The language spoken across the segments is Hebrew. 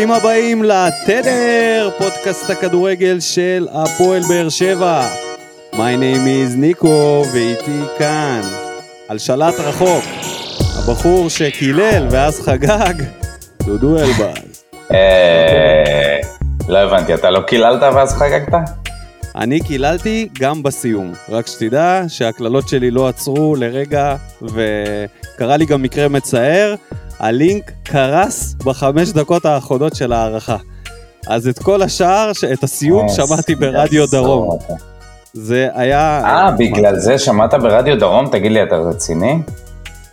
ברוכים הבאים לתדר, פודקאסט הכדורגל של הפועל באר שבע. My name is ניקו, ואיתי כאן, על שלט רחוק, הבחור שקילל ואז חגג, דודו אלבז. אה, לא הבנתי, אתה לא קיללת ואז חגגת? אני קיללתי גם בסיום, רק שתדע שהקללות שלי לא עצרו לרגע, וקרה לי גם מקרה מצער, הלינק קרס בחמש דקות האחרונות של ההערכה. אז את כל השאר, את הסיום אה, שמעתי ברדיו דרום. זה היה... אה, בגלל זה שמעת ברדיו דרום? תגיד לי, אתה רציני?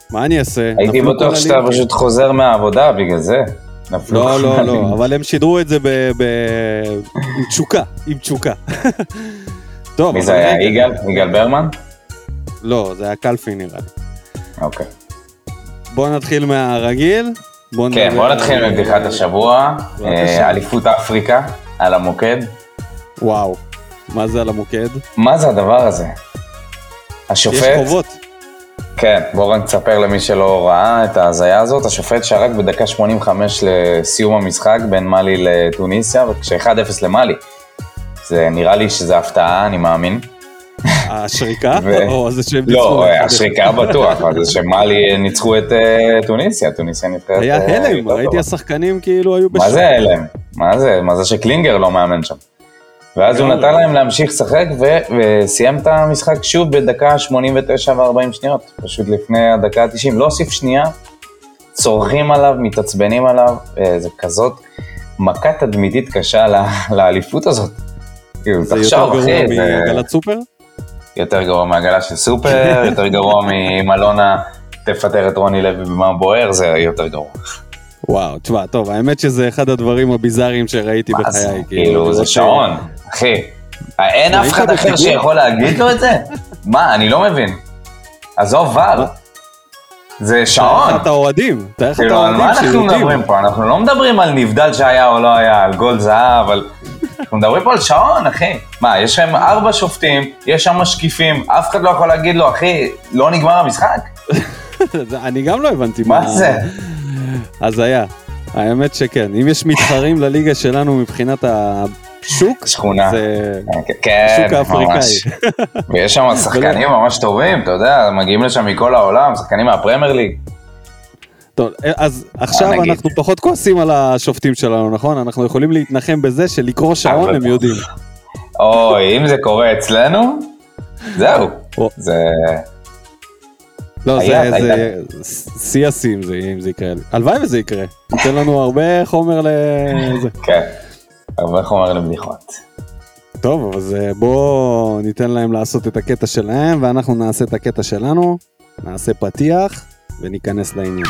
מה אני אעשה? הייתי בטוח שאתה. פשוט חוזר מהעבודה בגלל זה. לא, לא, לא, הלינקים. אבל הם שידרו את זה עם תשוקה, עם תשוקה. טוב, מי זה היה? יגאל? יגאל ברמן? לא, זה היה קלפי נראה לי. אוקיי. בוא נתחיל מהרגיל. בוא כן, בוא על- נתחיל מבדיחת השבוע. אה, אליפות אפריקה, על המוקד. וואו, מה זה על המוקד? מה זה הדבר הזה? יש השופט, חובות. כן, בוא רק נספר למי שלא ראה את ההזיה הזאת, השופט שרק בדקה 85 לסיום המשחק בין מאלי לטוניסיה, וכש-1-0 למאלי. זה נראה לי שזה הפתעה, אני מאמין. השריקה? או זה שהם ניצחו? לא? השריקה בטוח, אבל זה שמאלי ניצחו את אה, טוניסיה, טוניסיה נבחרת... היה אה, הלם, ראיתי. השחקנים כאילו היו בשוק. מה זה הלם? מה זה? מה זה שקלינגר לא מאמן שם? ואז הוא. נתן להם להמשיך לשחק וסיים את המשחק שוב בדקה 89 ו-40 שניות, פשוט לפני הדקה ה-90, לא הוסיף שנייה, צורכים עליו, מתעצבנים עליו, זה כזאת מכה תדמיתית קשה לאליפות הזאת. כאילו, זה יותר גרוע מעגלת סופר? יותר גרוע מהעגלה של סופר, יותר גרוע ממלונה תפטר את רוני לוי במה בוער, זה יותר גרוע. וואו, תשמע, טוב, האמת שזה אחד הדברים הביזאריים שראיתי מה זה? בחיי. כאילו, זה שעון, אחי. אין אף אחד אחר? שיכול להגיד לו את זה? מה, אני לא מבין. עזוב ור. זה שעון. תאר את האוהדים, תאר את כאילו, על האוהדים מה אנחנו שיודעים. מדברים פה? אנחנו לא מדברים על נבדל שהיה או לא היה, על גול זהב, אבל... אנחנו מדברים פה על שעון, אחי. מה, יש לכם ארבע שופטים, יש שם משקיפים, אף אחד לא יכול להגיד לו, אחי, לא נגמר המשחק? זה- אני גם לא הבנתי מה זה? אז היה. האמת שכן, אם יש מתחרים לליגה שלנו מבחינת השוק, שכונה. זה כן, השוק האפריקאי. ממש. ויש שם שחקנים ממש טובים, אתה יודע, מגיעים לשם מכל העולם, שחקנים מהפרמייר ליג. טוב, אז עכשיו נגיד? אנחנו פחות כועסים על השופטים שלנו, נכון? אנחנו יכולים להתנחם בזה שלקרוא שעון הם יודעים. אוי, אם זה קורה אצלנו, זהו. זה... לא, זה- שיא השיאים זה יהיה אם זה יקרה. הלוואי וזה יקרה. ייתן לנו הרבה חומר לזה. כן. הרבה חומר לבדיחות. טוב, אז אה, בואו ניתן להם לעשות את הקטע שלהם, ואנחנו נעשה את הקטע שלנו, נעשה פתיח, וניכנס לעניין.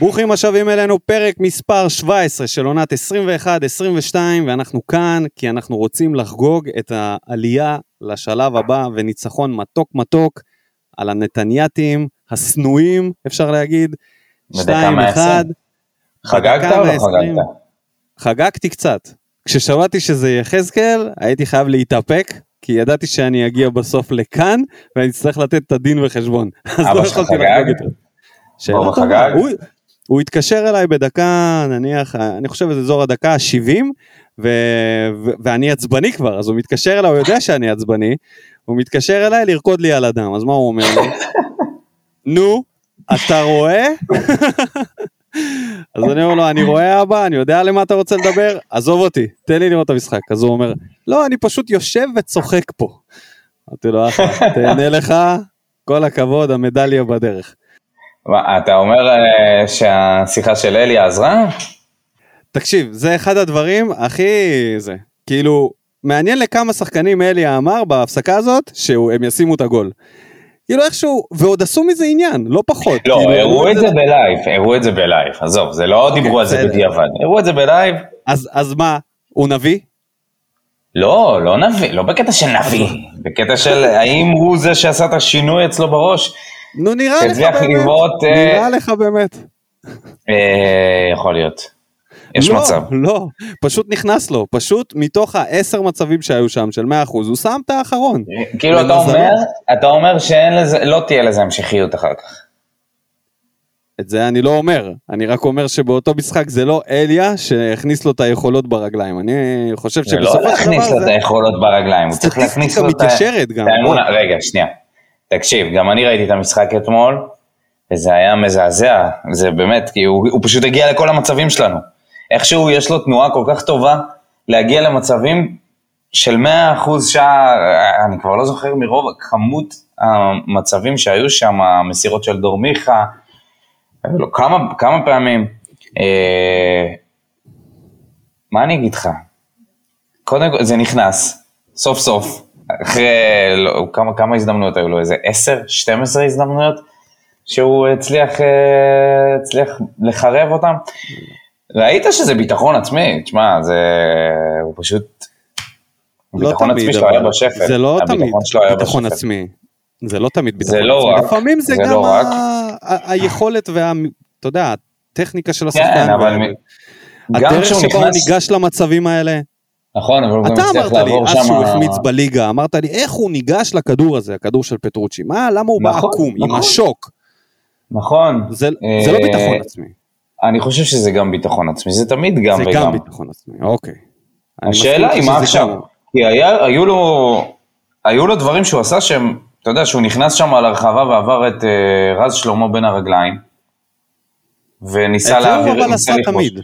ברוכים השבים אלינו, פרק מספר 17 של עונת 21-22, ואנחנו כאן כי אנחנו רוצים לחגוג את העלייה לשלב הבא וניצחון מתוק מתוק על הנתנייתים השנואים, אפשר להגיד. בדקה 2-1. 120. חגגת או לא 120. חגגת? חגגתי קצת. כששמעתי שזה יחזקאל, הייתי חייב להתאפק, כי ידעתי שאני אגיע בסוף לכאן, ואני אצטרך לתת את הדין וחשבון. אז אבא לא שלך יכולתי חגג? לחגוג יותר. שאלה טובה. הוא- הוא התקשר אליי בדקה, נניח, אני חושב שזה אזור הדקה ה-70, ו- ו- ואני עצבני כבר, אז הוא מתקשר אליי, הוא יודע שאני עצבני, הוא מתקשר אליי לרקוד לי על הדם, אז מה הוא אומר לי? נו, אתה רואה? אז אני אומר לו, אני רואה אבא, אני יודע למה אתה רוצה לדבר, עזוב אותי, תן לי לראות את המשחק. אז הוא אומר, לא, אני פשוט יושב וצוחק פה. אמרתי לו, אחלה, תהנה לך, כל הכבוד, המדליה בדרך. מה, אתה אומר אה, שהשיחה של אלי עזרה? תקשיב, זה אחד הדברים הכי זה, כאילו, מעניין לכמה שחקנים אלי אמר בהפסקה הזאת, שהם ישימו את הגול. כאילו איכשהו, ועוד עשו מזה עניין, לא פחות. לא, כאילו, הראו את זה בלייב, הראו את זה בלייב, עזוב, זה לא אוקיי, דיברו על זה. בדיעבד, הראו את זה בלייב, אז, אז מה, הוא נביא? לא, לא נביא, לא בקטע של נביא, בקטע של האם הוא זה שעשה את השינוי אצלו בראש, נו נראה לך באמת, לבעוט, אה, נראה לך באמת. אה, יכול להיות. יש לא, מצב. לא, פשוט נכנס לו, פשוט מתוך העשר מצבים שהיו שם של 100%, הוא שם את האחרון. כאילו אתה. אומר, אתה אומר שאין לזה, לא תהיה לזה המשכיות אחר כך. את זה אני לא אומר, אני רק אומר שבאותו משחק זה לא אליה שהכניס לו את היכולות ברגליים, אני חושב זה לא שבסופו של להכניס דבר לו את זה היכולות ברגליים, הוא צריך להכניס סטטיסטיקה לו את ה- מתיישרת גם. האמונה. רגע, שנייה. תקשיב, גם אני ראיתי את המשחק אתמול, וזה היה מזעזע, זה באמת, כי הוא, הוא פשוט הגיע לכל המצבים שלנו. איכשהו יש לו תנועה כל כך טובה להגיע למצבים של 100% שער, אני כבר לא זוכר מרוב כמות המצבים שהיו שם, המסירות של דור מיכה, היו לו כמה, כמה פעמים. אה, מה אני אגיד לך? קודם כל, זה נכנס, סוף סוף, אחרי לא, כמה, כמה הזדמנויות היו לו, איזה 10, 12 הזדמנויות, שהוא הצליח, אה, הצליח לחרב אותם. ראית שזה ביטחון עצמי, תשמע, זה, הוא פשוט, לא ביטחון תמיד, עצמי שלו היה בשפל. זה לא תמיד ביטחון. עצמי. זה לא תמיד זה ביטחון לא עצמי. רק, לפעמים זה זה גם לא ה- רק. ה- היכולת וה... אתה יודע, הטכניקה של השחקן. כן, אבל הדרך שבה הוא נכנס, ניגש למצבים האלה. נכון, אבל הוא גם אתה הצליח אמרת לי, לעבור אז שם, שהוא החמיץ בליגה, אמרת לי, איך הוא ניגש לכדור הזה, הכדור של פטרוצ'י? מה, למה הוא בא נכון, עקום, עם נכון. השוק? נכון, זה זה לא אה, ביטחון עצמי, אני חושב שזה גם ביטחון עצמי, זה תמיד גם זה וגם. גם ביטחון עצמי, אוקיי. השאלה היא מה עכשיו, כי היה, היו, לו, היו לו דברים שהוא עשה שהם, אתה יודע, שהוא נכנס שם לרחבה ועבר את uh, רז שלמה בין הרגליים, וניסה את זה להעביר, הוא אבל עשה. תמיד.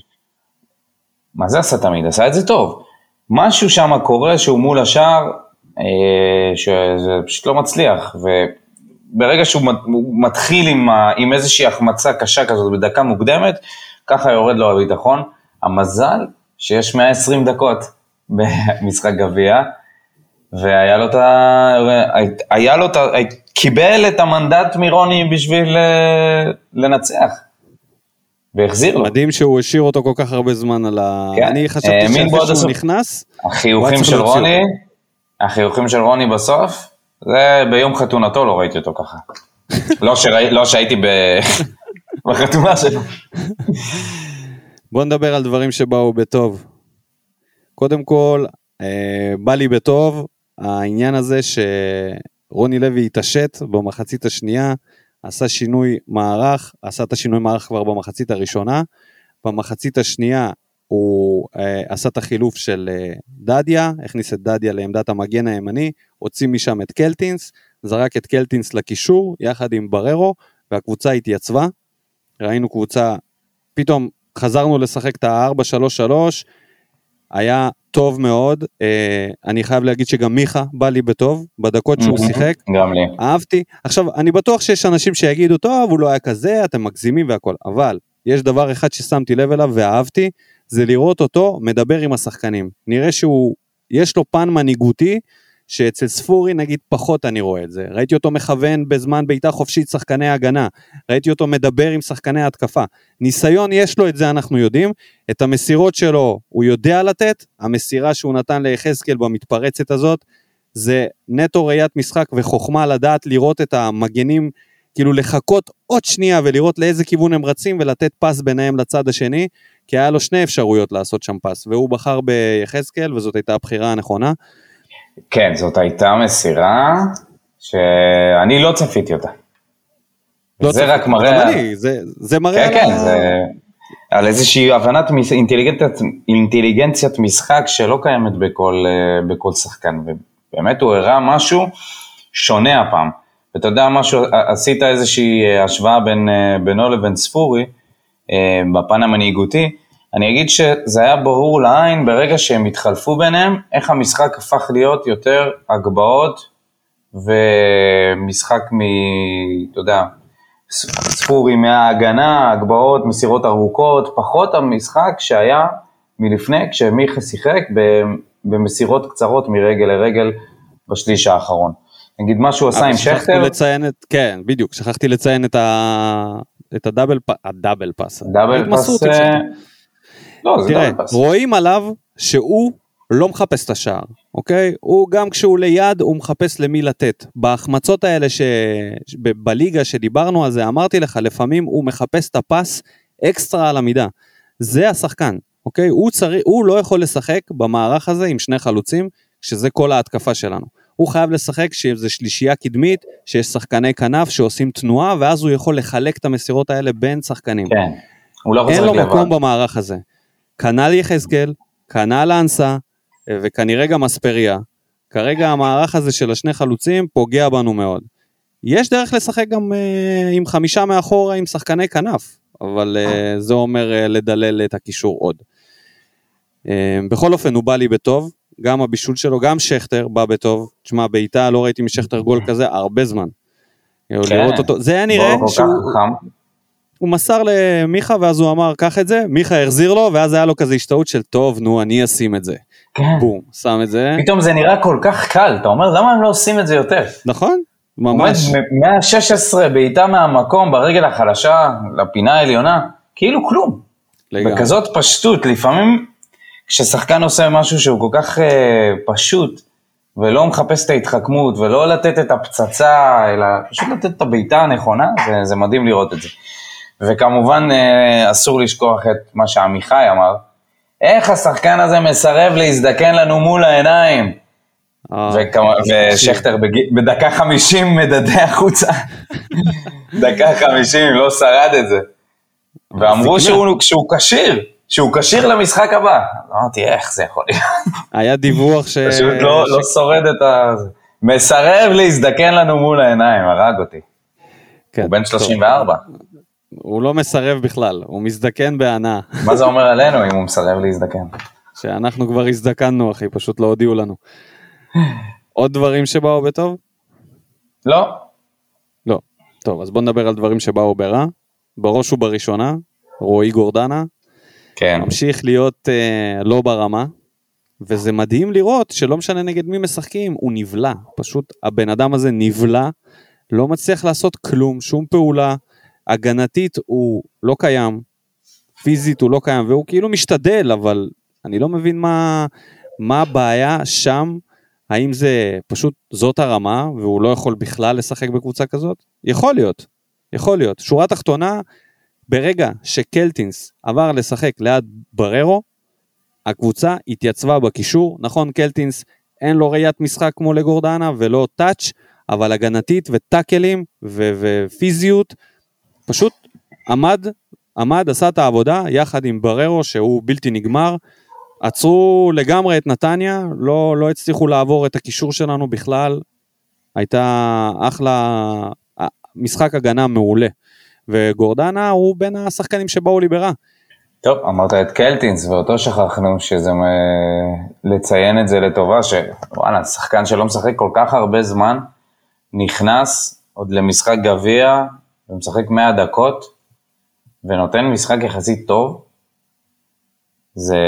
מה זה עשה תמיד? עשה את זה טוב. משהו שם קורה שהוא מול השער, אה, שזה פשוט לא מצליח, וברגע שהוא מת- הוא מתחיל עם, עם איזושהי החמצה קשה כזאת בדקה מוקדמת, ככה יורד לו הביטחון. המזל שיש 120 דקות במשחק גביע, והיה לו את ה... היה לו את ה... קיבל את המנדט מרוני בשביל אה, לנצח. והחזיר לו. מדהים שהוא השאיר אותו כל כך הרבה זמן על ה... כן, אני חשבתי עד שאחרי שהוא הסוף. נכנס, החיוכים של רוני. החיוכים של רוני בסוף, זה ביום חתונתו לא ראיתי אותו ככה. לא, שראי, לא שהייתי ב... בחתונה שלו. בוא נדבר על דברים שבאו בטוב. קודם כל, אה, בא לי בטוב העניין הזה שרוני לוי התעשת במחצית השנייה, עשה שינוי מערך, עשה את השינוי מערך כבר במחצית הראשונה, במחצית השנייה הוא אה, עשה את החילוף של אה, דדיה, הכניס את דדיה לעמדת המגן הימני, הוציא משם את קלטינס, זרק את קלטינס לקישור יחד עם בררו, והקבוצה התייצבה. ראינו קבוצה, פתאום חזרנו לשחק את ה-4-3-3, היה טוב מאוד, אה, אני חייב להגיד שגם מיכה בא לי בטוב, בדקות שהוא שיחק, גם לי. אהבתי. עכשיו, אני בטוח שיש אנשים שיגידו, טוב, הוא לא היה כזה, אתם מגזימים והכל, אבל יש דבר אחד ששמתי לב אליו ואהבתי, זה לראות אותו מדבר עם השחקנים. נראה שהוא, יש לו פן מנהיגותי, שאצל ספורי נגיד פחות אני רואה את זה. ראיתי אותו מכוון בזמן בעיטה חופשית שחקני הגנה, ראיתי אותו מדבר עם שחקני התקפה. ניסיון יש לו את זה אנחנו יודעים, את המסירות שלו הוא יודע לתת, המסירה שהוא נתן ליחזקאל במתפרצת הזאת, זה נטו ראיית משחק וחוכמה לדעת לראות את המגנים, כאילו לחכות עוד שנייה ולראות לאיזה כיוון הם רצים ולתת פס ביניהם לצד השני, כי היה לו שני אפשרויות לעשות שם פס, והוא בחר ביחזקאל וזאת הייתה הבחירה הנכונה. כן, זאת הייתה מסירה שאני לא צפיתי אותה. לא זה צריך- רק מראה... אני, זה, זה מראה כן, על כן, זה... על איזושהי הבנת מס- אינטליגנציית, אינטליגנציית משחק שלא קיימת בכל, אה, בכל שחקן, ובאמת הוא הראה משהו שונה הפעם. ואתה יודע משהו, עשית איזושהי אה, השוואה בין, אה, בינו לבין ספורי, בפן המנהיגותי, אני אגיד שזה היה ברור לעין ברגע שהם התחלפו ביניהם, איך המשחק הפך להיות יותר הגבהות ומשחק מ... אתה יודע, ספורי מההגנה, הגבהות, מסירות ארוכות, פחות המשחק שהיה מלפני כשמיכה שיחק במסירות קצרות מרגל לרגל בשליש האחרון. נגיד מה שהוא עשה אבל עם שכטר, לציין את, כן, בדיוק, שכחתי לציין את, ה... את הדאבל, פ... הדאבל פס. דאבל פס, אה. לא תראה, רואים עליו שהוא לא מחפש את השער, אוקיי? הוא גם כשהוא ליד, הוא מחפש למי לתת. בהחמצות האלה ש... ב- בליגה שדיברנו על זה, אמרתי לך, לפעמים הוא מחפש את הפס אקסטרה על המידה. זה השחקן. אוקיי? הוא, צריך, הוא לא יכול לשחק במערך הזה עם שני חלוצים, שזה כל ההתקפה שלנו. הוא חייב לשחק שזה שלישייה קדמית, שיש שחקני כנף שעושים תנועה, ואז הוא יכול לחלק את המסירות האלה בין שחקנים. כן, הוא לא יכול אין לו. מקום במערך הזה. כנ"ל יחזקאל, כנ"ל אנסה, אה, וכנראה גם אספריה. כרגע המערך הזה של השני חלוצים פוגע בנו מאוד. יש דרך לשחק גם אה, עם חמישה מאחורה עם שחקני כנף, אבל אה, זה אומר אה, לדלל את הקישור עוד. אה, בכל אופן, הוא בא לי בטוב, גם הבישול שלו, גם שכטר בא בטוב. תשמע, בעיטה לא ראיתי משכטר גול כזה הרבה זמן. כן. לראות אותו, זה היה נראה שהוא. הוא מסר למיכה ואז הוא אמר קח את זה, מיכה החזיר לו ואז היה לו כזה השתאות של טוב נו אני אשים את זה. כן. בום, שם את זה, פתאום זה נראה כל כך קל, אתה אומר, למה הם לא עושים את זה יותר? נכון? ממש. מ- 116 בעיטה מהמקום ברגל החלשה לפינה העליונה, כאילו כלום. לגמרי. בכזאת פשטות, לפעמים כששחקן עושה משהו שהוא כל כך אה, פשוט, ולא מחפש את ההתחכמות, ולא לתת את הפצצה, אלא פשוט לתת את הבעיטה הנכונה, זה, זה מדהים לראות את זה. וכמובן, אה, אסור לשכוח את מה שעמיחי אמר, איך השחקן הזה מסרב להזדקן לנו מול העיניים. אה, וכמה- ושכטר בדקה 50 מדדה החוצה. דקה 50, לא שרד את זה. ואמרו. שהוא כשיר, שהוא כשיר למשחק הבא. אמרתי, איך זה יכול להיות? היה דיווח ש... פשוט לא לא שורד את ה... מסרב להזדקן לנו מול העיניים, הרג אותי. כן, הוא בן טוב. 34. הוא לא מסרב בכלל, הוא מזדקן בהנאה. מה זה אומר עלינו אם הוא מסרב להזדקן? שאנחנו כבר הזדקנו אחי, פשוט לא הודיעו לנו. עוד דברים שבאו בטוב? לא. לא. טוב, אז בוא נדבר על דברים שבאו ברע. בראש ובראשונה, רועי גורדנה, כן. ממשיך להיות אה, לא ברמה, וזה מדהים לראות שלא משנה נגד מי משחקים, הוא נבלע. פשוט הבן אדם הזה נבלע, לא מצליח לעשות כלום, שום פעולה. הגנתית הוא לא קיים, פיזית הוא לא קיים, והוא כאילו משתדל, אבל אני לא מבין מה, מה הבעיה שם. האם זה פשוט זאת הרמה, והוא לא יכול בכלל לשחק בקבוצה כזאת? יכול להיות, יכול להיות. שורה תחתונה, ברגע שקלטינס עבר לשחק ליד בררו, הקבוצה התייצבה בקישור. נכון, קלטינס אין לו ראיית משחק כמו לגורדנה ולא טאץ', אבל הגנתית וטאקלים ו- ופיזיות, פשוט עמד, עמד, עשה את העבודה יחד עם בררו שהוא בלתי נגמר. עצרו לגמרי את נתניה, לא, לא הצליחו לעבור את הקישור שלנו בכלל. הייתה אחלה, משחק הגנה מעולה. וגורדנה הוא בין השחקנים שבאו לי ברע. טוב, אמרת את קלטינס, ואותו שכחנו שזה מ- לציין את זה לטובה, שוואלה, שחקן שלא משחק כל כך הרבה זמן, נכנס עוד למשחק גביע, ומשחק 100 דקות, ונותן משחק יחסית טוב. זה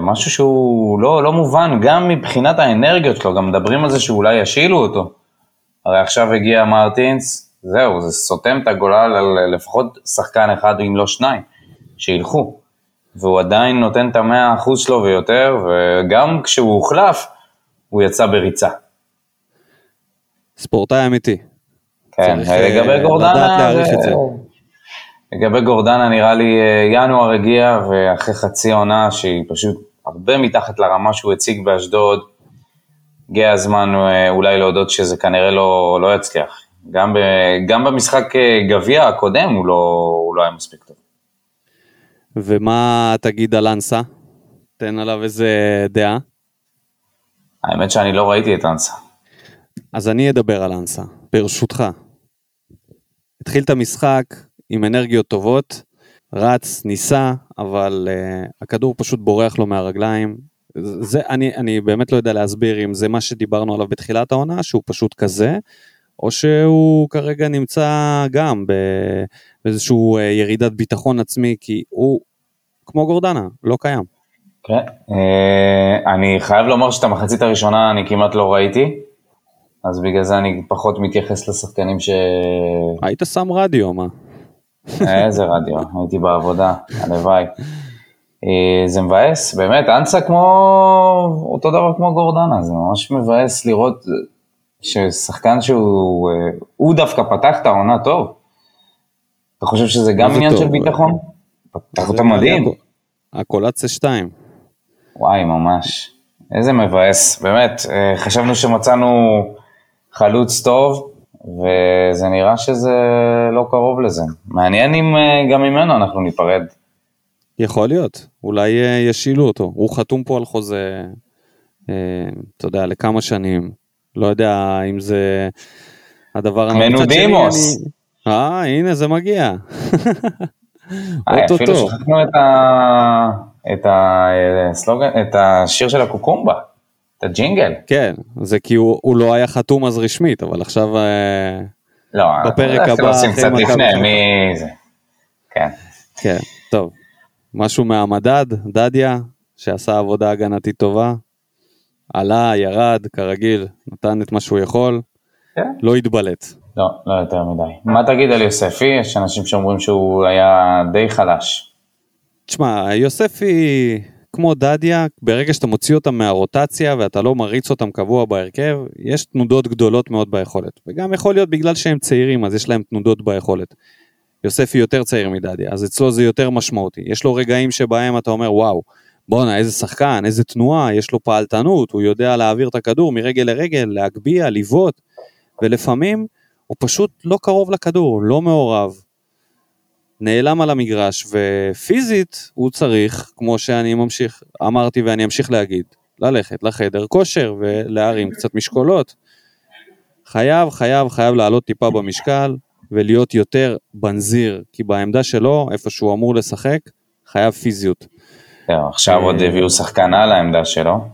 משהו שהוא לא, לא מובן, גם מבחינת האנרגיות שלו, גם מדברים על זה שאולי ישילו אותו. הרי עכשיו הגיע מרטינס, זהו, זה סותם את הגולל על לפחות שחקן אחד, אם לא שניים, שילכו. והוא עדיין נותן את המאה אחוז שלו ויותר, וגם כשהוא הוחלף, הוא יצא בריצה. ספורטאי אמיתי. כן, צריך, אה, לגבי גורדנה. לגבי גורדנה נראה לי אה, ינואר הגיע, ואחרי חצי עונה שהיא פשוט הרבה מתחת לרמה שהוא הציג באשדוד, הגיע הזמן אה, אולי להודות שזה כנראה לא, לא יצליח. גם, ב, גם במשחק אה, גביע הקודם הוא לא, הוא לא היה מספיק טוב. ומה תגיד על אנסה? תן עליו איזה דעה. האמת שאני לא ראיתי את אנסה. אז אני אדבר על אנסה, ברשותך. התחיל את המשחק עם אנרגיות טובות, רץ, ניסה, אבל uh, הכדור פשוט בורח לו מהרגליים. זה, אני, אני באמת לא יודע להסביר אם זה מה שדיברנו עליו בתחילת העונה, שהוא פשוט כזה, או שהוא כרגע נמצא גם באיזשהו uh, ירידת ביטחון עצמי, כי הוא, כמו גורדנה, לא קיים. כן. אה, אני חייב לומר שאת המחצית הראשונה אני כמעט לא ראיתי, אז בגלל זה אני פחות מתייחס לשחקנים ש... היית שם רדיו, מה? איזה רדיו, הייתי בעבודה, הלוואי. אה, זה מבאס, באמת, אנסה כמו, אותו דבר כמו גורדנה, זה ממש מבאס לראות ששחקן שהוא, אה, הוא דווקא פתח את העונה טוב. אתה חושב שזה גם עניין טוב? של ביטחון? פתח אותה מדהים. הקולציה 2. וואי, ממש. איזה מבאס. באמת, אה, חשבנו שמצאנו חלוץ טוב, וזה נראה שזה לא קרוב לזה. מעניין אם אה, גם ממנו אנחנו ניפרד. יכול להיות, אולי אה, ישילו אותו. הוא חתום פה על חוזה, אה, אתה יודע, לכמה שנים. לא יודע אם זה הדבר... מנודימוס. אה, הנה זה מגיע. אפילו. שכחנו את הסלוגן, את השיר של הקוקומבה, הג'ינגל. כן, זה כי הוא, הוא לא היה חתום אז רשמית, אבל עכשיו... אה, לא, בפרק אנחנו הבא, עושים אחרי קצת מכבי לפני. מי זה. כן. כן, טוב. משהו מהמדד, דדיה, שעשה עבודה הגנתית טובה. עלה, ירד, כרגיל, נתן את מה שהוא יכול, כן. לא התבלט. לא, לא יותר מדי. מה תגיד על יוספי? יש אנשים שאומרים שהוא היה די חלש. תשמע, יוספי, כמו דדיה, ברגע שאתה מוציא אותם מהרוטציה ואתה לא מריץ אותם קבוע בהרכב, יש תנודות גדולות מאוד ביכולת. וגם יכול להיות בגלל שהם צעירים, אז יש להם תנודות ביכולת. יוספי יותר צעיר מדדיה, אז אצלו זה יותר משמעותי. יש לו רגעים שבהם אתה אומר, וואו, בואנה, איזה שחקן, איזה תנועה, יש לו פעלתנות, הוא יודע להעביר את הכדור מרגל לרגל, להגביה, לבעוט, ולפעמים הוא פשוט לא קרוב לכדור, לא מעורב. נעלם על המגרש, ופיזית הוא צריך, כמו שאני ממשיך, אמרתי ואני אמשיך להגיד, ללכת לחדר כושר ולהרים קצת משקולות. חייב, חייב, חייב לעלות טיפה במשקל ולהיות יותר בנזיר, כי בעמדה שלו, איפה שהוא אמור לשחק, חייב פיזיות. עכשיו עוד אה, הביאו שחקן על העמדה שלו.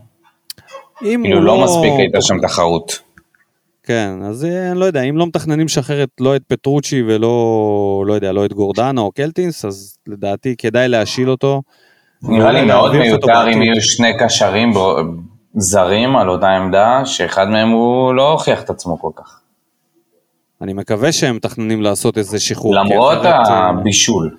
אם כאילו הוא לא מספיק הייתה שם תחרות. כן, אז אה, אני לא יודע, אם לא מתכננים לשחרר לא את פטרוצ'י ולא, לא יודע, לא את גורדנה או קלטינס, אז לדעתי כדאי להשיל אותו. נראה לי ואולי מאוד מיותר אם. יהיו שני קשרים זרים על אותה עמדה, שאחד מהם הוא לא הוכיח את עצמו כל כך. אני מקווה שהם מתכננים לעשות איזה שחרור. למרות אה, הבישול.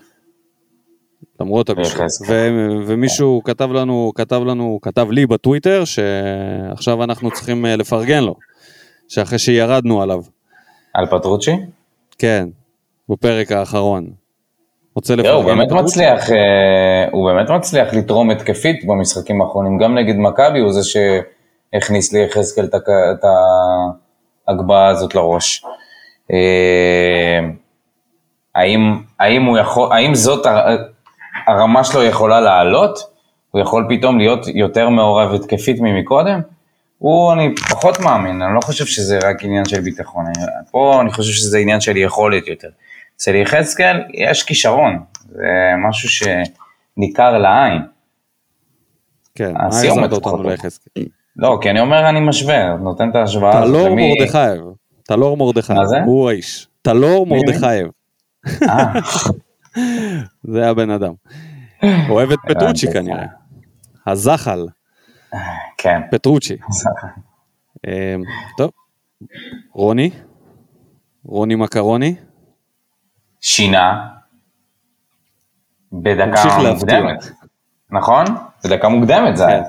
למרות הבישול. ו- ומישהו כתב לנו, כתב לנו, כתב לי בטוויטר, שעכשיו אנחנו צריכים אה, לפרגן לו. שאחרי שירדנו עליו. על פטרוצ'י? כן, בפרק האחרון. רוצה הוא לפרגן באמת לפטרוצ'י? מצליח, אה, הוא באמת מצליח לתרום התקפית במשחקים האחרונים, גם נגד מכבי הוא זה שהכניס ליחזקאל את הכ- את ההגבהה הזאת לראש. אה, האם, האם, הוא יכול, האם זאת הר- הרמה שלו יכולה לעלות? הוא יכול פתאום להיות יותר מעורב התקפית ממקודם? הוא, אני פחות מאמין, אני לא חושב שזה רק עניין של ביטחון, אני- פה אני חושב שזה עניין של יכולת יותר. אצל יחזקאל יש כישרון, זה משהו שניכר לעין. כן, מה החזרת אותנו. ליחזקאל? לא, כי אני אומר, אני משווה, נותן את ההשוואה הזאת. טלור למי- מרדכייב. טלור מרדכייב. מה זה? הוא האיש. טלור מי? מרדכייב. אה, זה הבן אדם. אוהב את פטרוצ'י. כנראה. הזחל, כן. פטרוצ'י. אה, טוב, רוני? רוני מקרוני? שינה בדקה. מוקדמת. נכון? בדקה מוקדמת זה היה. כן.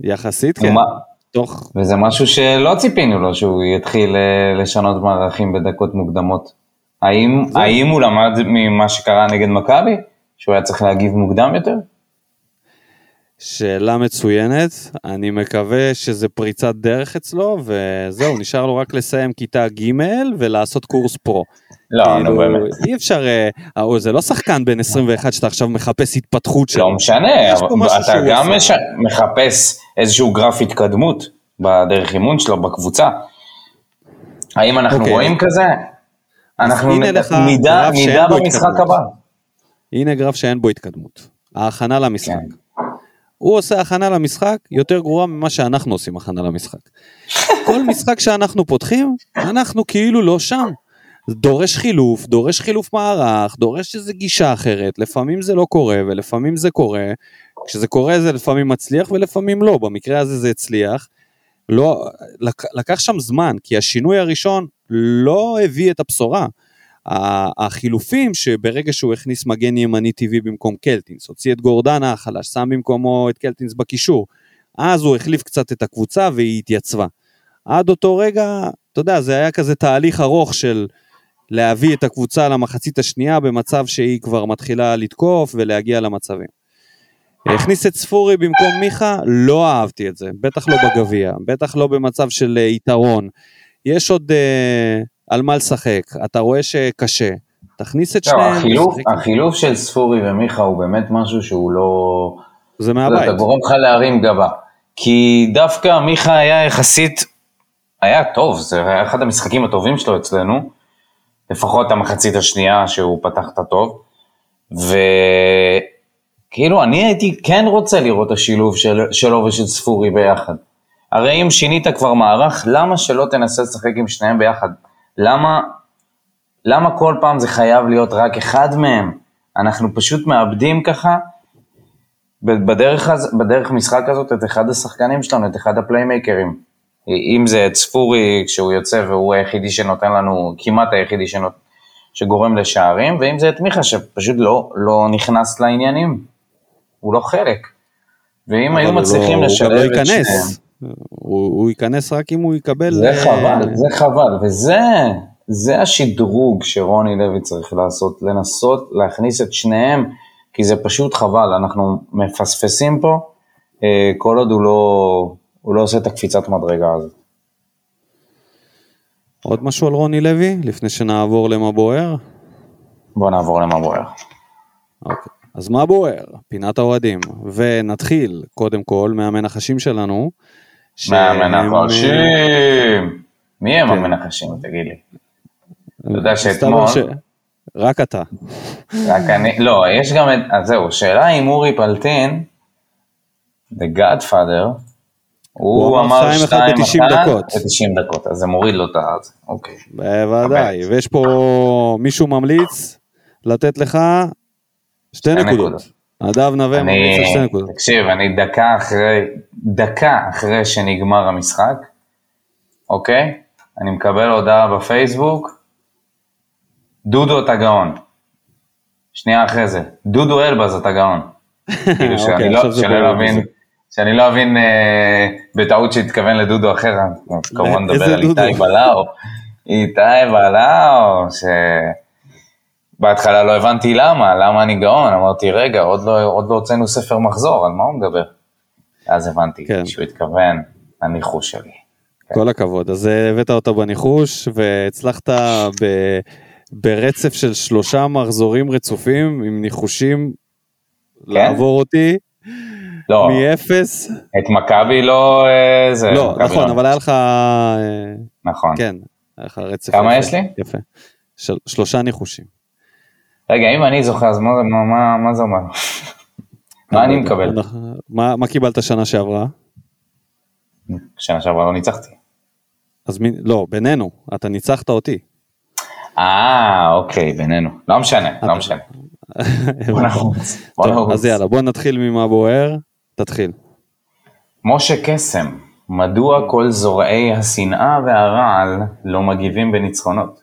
יחסית כן. תוך, וזה משהו שלא ציפינו לו, שהוא יתחיל אה, לשנות מערכים בדקות מוקדמות. האם. האם הוא למד ממה שקרה נגד מכבי? שהוא היה צריך להגיב מוקדם יותר? שאלה מצוינת, אני מקווה שזה פריצת דרך אצלו, וזהו, נשאר לו רק לסיים כיתה ג' ולעשות קורס פרו. לא, נו כאילו, באמת. אי אפשר, אה, אה, זה לא שחקן בן 21 שאתה עכשיו מחפש התפתחות שלו. לא משנה, אבל אתה גם. מש... מחפש איזשהו גרף התקדמות בדרך אימון שלו בקבוצה. האם אנחנו אוקיי. רואים כזה? אנחנו נדע, במשחק התקדמות. הבא. הנה גרף שאין בו התקדמות. ההכנה למשחק. כן. הוא עושה הכנה למשחק יותר גרועה ממה שאנחנו עושים הכנה למשחק. כל משחק שאנחנו פותחים, אנחנו כאילו לא שם. דורש חילוף, דורש חילוף מערך, דורש איזו גישה אחרת, לפעמים זה לא קורה ולפעמים זה קורה. כשזה קורה זה לפעמים מצליח ולפעמים לא, במקרה הזה זה הצליח. לא, לק, לקח שם זמן, כי השינוי הראשון לא הביא את הבשורה. החילופים שברגע שהוא הכניס מגן ימני טבעי במקום קלטינס, הוציא את גורדנה החלש, שם במקומו את קלטינס בקישור, אז הוא החליף קצת את הקבוצה והיא התייצבה. עד אותו רגע, אתה יודע, זה היה כזה תהליך ארוך של להביא את הקבוצה למחצית השנייה במצב שהיא כבר מתחילה לתקוף ולהגיע למצבים. הכניס את ספורי במקום מיכה, לא אהבתי את זה, בטח לא בגביע, בטח לא במצב של אה, יתרון. יש עוד אה, על מה לשחק, אתה רואה שקשה. תכניס את לא, שניהם. החילוף. החילוף של ספורי ומיכה הוא באמת משהו שהוא לא... זה אתה מהבית. גורם לך להרים גבה. כי דווקא מיכה היה יחסית, היה טוב, זה היה אחד המשחקים הטובים שלו אצלנו, לפחות המחצית השנייה שהוא פתח את הטוב, וכאילו אני הייתי כן רוצה לראות את השילוב של, שלו ושל ספורי ביחד. הרי אם שינית כבר מערך, למה שלא תנסה לשחק עם שניהם ביחד? למה, למה כל פעם זה חייב להיות רק אחד מהם? אנחנו פשוט מאבדים ככה בדרך, הז- בדרך משחק הזאת את אחד השחקנים שלנו, את אחד הפליימייקרים. אם זה את ספורי כשהוא יוצא והוא היחידי שנותן לנו, כמעט היחידי שנות, שגורם לשערים, ואם זה את מיכה שפשוט לא, לא נכנס לעניינים. הוא לא חלק. ואם היו מצליחים לא- לשלב גם את לא שניהם. הוא הוא ייכנס רק אם הוא יקבל... זה אה, חבל, זה חבל, וזה זה השדרוג שרוני לוי צריך לעשות, לנסות להכניס את שניהם, כי זה פשוט חבל, אנחנו מפספסים פה, אה, כל עוד הוא לא, הוא לא עושה את הקפיצת מדרגה הזאת. עוד משהו על רוני לוי, לפני שנעבור למה בוער? בואו נעבור למה בוער. אוקיי. אז מה בוער? פינת האוהדים. ונתחיל, קודם כל, מהמנחשים שלנו. מהמנחשים! מי הם כן. המנחשים, תגיד לי? אתה יודע שאתמול, רק אתה. רק אני, לא, יש גם את, אז זהו, שאלה אם אורי פלטין, The Godfather, הוא אמר אמר 2-1 2-1 ב-90 דקות. ב-90 דקות, אז זה מוריד לו את הזה, אוקיי. בוודאי. ויש פה מישהו ממליץ לתת לך שתי נקודות. נדב נווה ממליץ על שתי נקודות. תקשיב, אני דקה אחרי, דקה אחרי שנגמר המשחק, אוקיי? אני מקבל הודעה בפייסבוק, דודו אתה גאון. שנייה אחרי זה, דודו אלבז אתה גאון. כאילו שאני אוקיי, לא, שאני לא אבין. שאני לא אבין אה, בטעות שהתכוון לדודו אחר, כמובן מדבר על? איתי בלאו, איתי בלאו, שבהתחלה לא הבנתי למה, למה אני גאון, אמרתי רגע, עוד לא, עוד לא הוצאנו ספר מחזור, על מה הוא מדבר? אז הבנתי כן. שהוא התכוון לניחוש שלי. כל הכבוד. אז אה, הבאת אותה בניחוש, והצלחת ב... ברצף של שלושה מחזורים רצופים עם ניחושים לעבור אותי לא, מאפס. את מכבי לא, אה, זה, לא, נכון, אבל היה לך, אה, נכון. כן, היה לך רצף. כמה יפה, יש לי? יפה. של- שלושה ניחושים. רגע, אם אני זוכר, אז מה, מה, מה זה אומר? מה אני מקבל? מה מה קיבלת שנה שעברה? שנה שעברה לא ניצחתי. אז מי, לא, בינינו, אתה ניצחת אותי. אה, אוקיי, בינינו. לא משנה, לא משנה. בוא נרוץ. בוא נרוץ. אז יאללה, בוא נתחיל ממה בוער, תתחיל. משה קסם, מדוע כל זורעי השנאה והרעל לא מגיבים בניצחונות?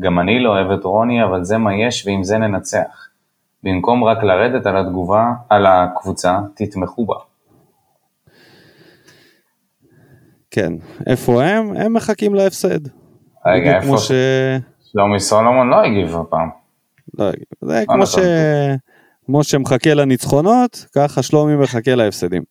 גם אני לא אוהב את רוני, אבל זה מה יש ועם זה ננצח. במקום רק לרדת על התגובה, על הקבוצה, תתמכו בה. כן, איפה הם? הם מחכים להפסד. רגע, איפה כמו ש... שלומי סולומון לא הגיב הפעם. לא, זה כמו ש... נכון. כמו שמחכה לניצחונות, ככה שלומי מחכה להפסדים.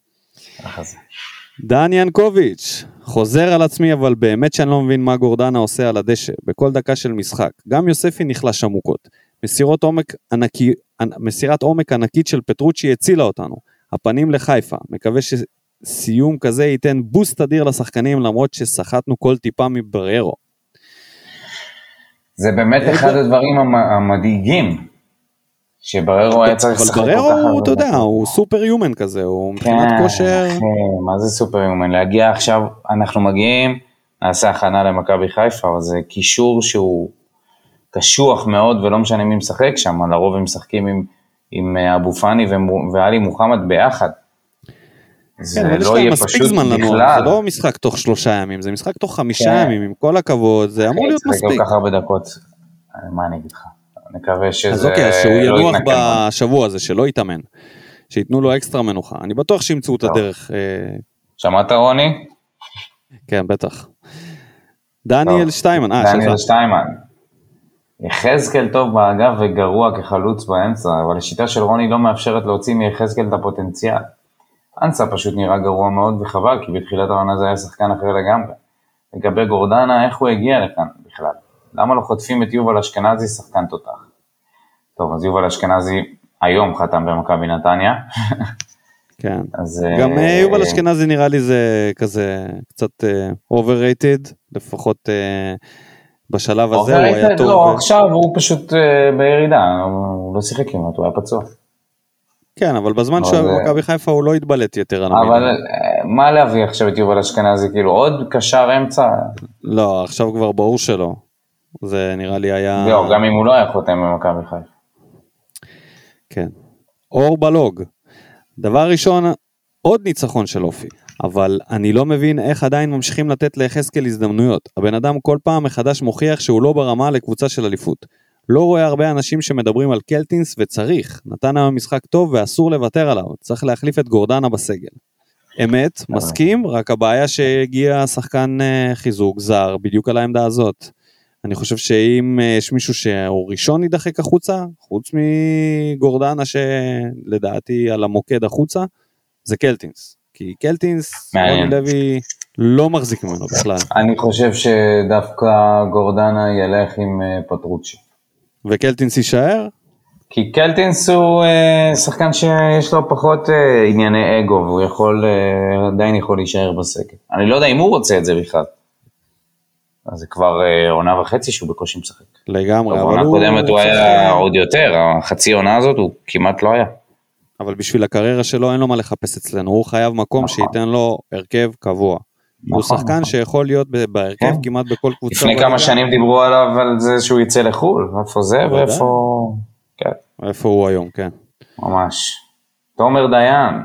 דן ינקוביץ', חוזר על עצמי, אבל באמת שאני לא מבין מה גורדנה עושה על הדשא, בכל דקה של משחק. גם יוספי נחלש עמוקות. מסירות עומק ענקי, ענ- מסירת עומק ענקית של פטרוצ'י הצילה אותנו. הפנים לחיפה, מקווה שסיום כזה ייתן בוסט אדיר לשחקנים למרות שסחטנו כל טיפה מבררו. זה באמת אחד הדברים המ- המדאיגים, שבררו היה צריך לשחק כל כך בררו, הרבה אתה יודע. הוא סופר יומן כזה, הוא מבחינת כן, כושר, מה זה סופר יומן? להגיע עכשיו, אנחנו מגיעים, נעשה הכנה למכבי חיפה, אבל זה קישור שהוא קשוח מאוד, ולא משנה מי משחק שם, לרוב הם משחקים עם, עם אה, אבו פאני ואלי מוחמד ביחד. זה כן, לא יהיה פשוט זמן בכלל. זה לא משחק תוך שלושה ימים, זה משחק תוך חמישה כן. ימים, עם כל הכבוד, זה אמור להיות ישחק מספיק. כל כך הרבה דקות, אה, מה אני אגיד לך? נקווה שזה אז אוקיי, אז שהוא לא ינוח. בשבוע הזה, שלא יתאמן. שייתנו לו אקסטרה מנוחה. אני בטוח שימצאו את. הדרך. אה, שמעת רוני? כן, בטח. דניאל. שטיימן, אה, דניאל. שטיימן. יחזקאל טוב באגף וגרוע כחלוץ באמצע, אבל השיטה של רוני לא מאפשרת להוציא מיחזקאל את הפוטנציאל. אנסה פשוט נראה גרוע מאוד וחבל, כי בתחילת העונה זה היה שחקן אחר לגמרי. לגבי גורדנה, איך הוא הגיע לכאן בכלל? למה לא חוטפים את יובל אשכנזי שחקן תותח? טוב, אז יובל אשכנזי היום חתם במכבי נתניה. כן. אז... גם אה, אה, יובל אשכנזי נראה לי זה כזה קצת אה, overrated, לפחות אה, בשלב הזה הוא היה overrated? טוב. לא, עכשיו הוא פשוט אה, בירידה, הוא לא שיחק כמעט, הוא היה פצוע. כן, אבל בזמן אבל שהוא היה במכבי חיפה הוא לא התבלט יותר על אבל המילה. אה, מה להביא עכשיו את יובל אשכנזי, כאילו עוד קשר אמצע? לא, עכשיו כבר ברור שלא. זה נראה לי היה... לא, גם אם הוא לא היה חותם במכבי חיפה. כן. אור בלוג. דבר ראשון, עוד ניצחון של אופי. אבל אני לא מבין איך עדיין ממשיכים לתת ליחזקאל הזדמנויות. הבן אדם כל פעם מחדש מוכיח שהוא לא ברמה לקבוצה של אליפות. לא רואה הרבה אנשים שמדברים על קלטינס וצריך. נתן היום משחק טוב ואסור לוותר עליו. צריך להחליף את גורדנה בסגל. אמת, מסכים, רק הבעיה שהגיע שחקן אה, חיזוק זר בדיוק על העמדה הזאת. אני חושב שאם אה, יש מישהו שהוא ראשון יידחק החוצה, חוץ מגורדנה שלדעתי על המוקד החוצה, זה קלטינס. כי קלטינס. רוני לוי לא מחזיק ממנו בכלל. אני חושב שדווקא גורדנה ילך עם אה, פטרוצ'י. וקלטינס יישאר? כי קלטינס הוא אה, שחקן שיש לו פחות אה, ענייני אגו, והוא יכול, אה, עדיין יכול להישאר בסגל. אני לא יודע אם הוא רוצה את זה בכלל. אז זה כבר אה, עונה וחצי שהוא בקושי משחק. לגמרי, אבל בעונה הוא... הקודמת הוא היה עוד יותר, החצי עונה הזאת הוא כמעט לא היה. אבל בשביל הקריירה שלו אין לו מה לחפש אצלנו, הוא חייב מקום נכון. שייתן לו הרכב קבוע. הוא נכון, שחקן נכון. שיכול להיות בהרכב כן. כמעט בכל קבוצה. לפני. כמה שנים דיברו עליו על זה שהוא יצא לחו"ל, איפה זה. ואיפה... כן, איפה הוא היום, כן. ממש. תומר דיין,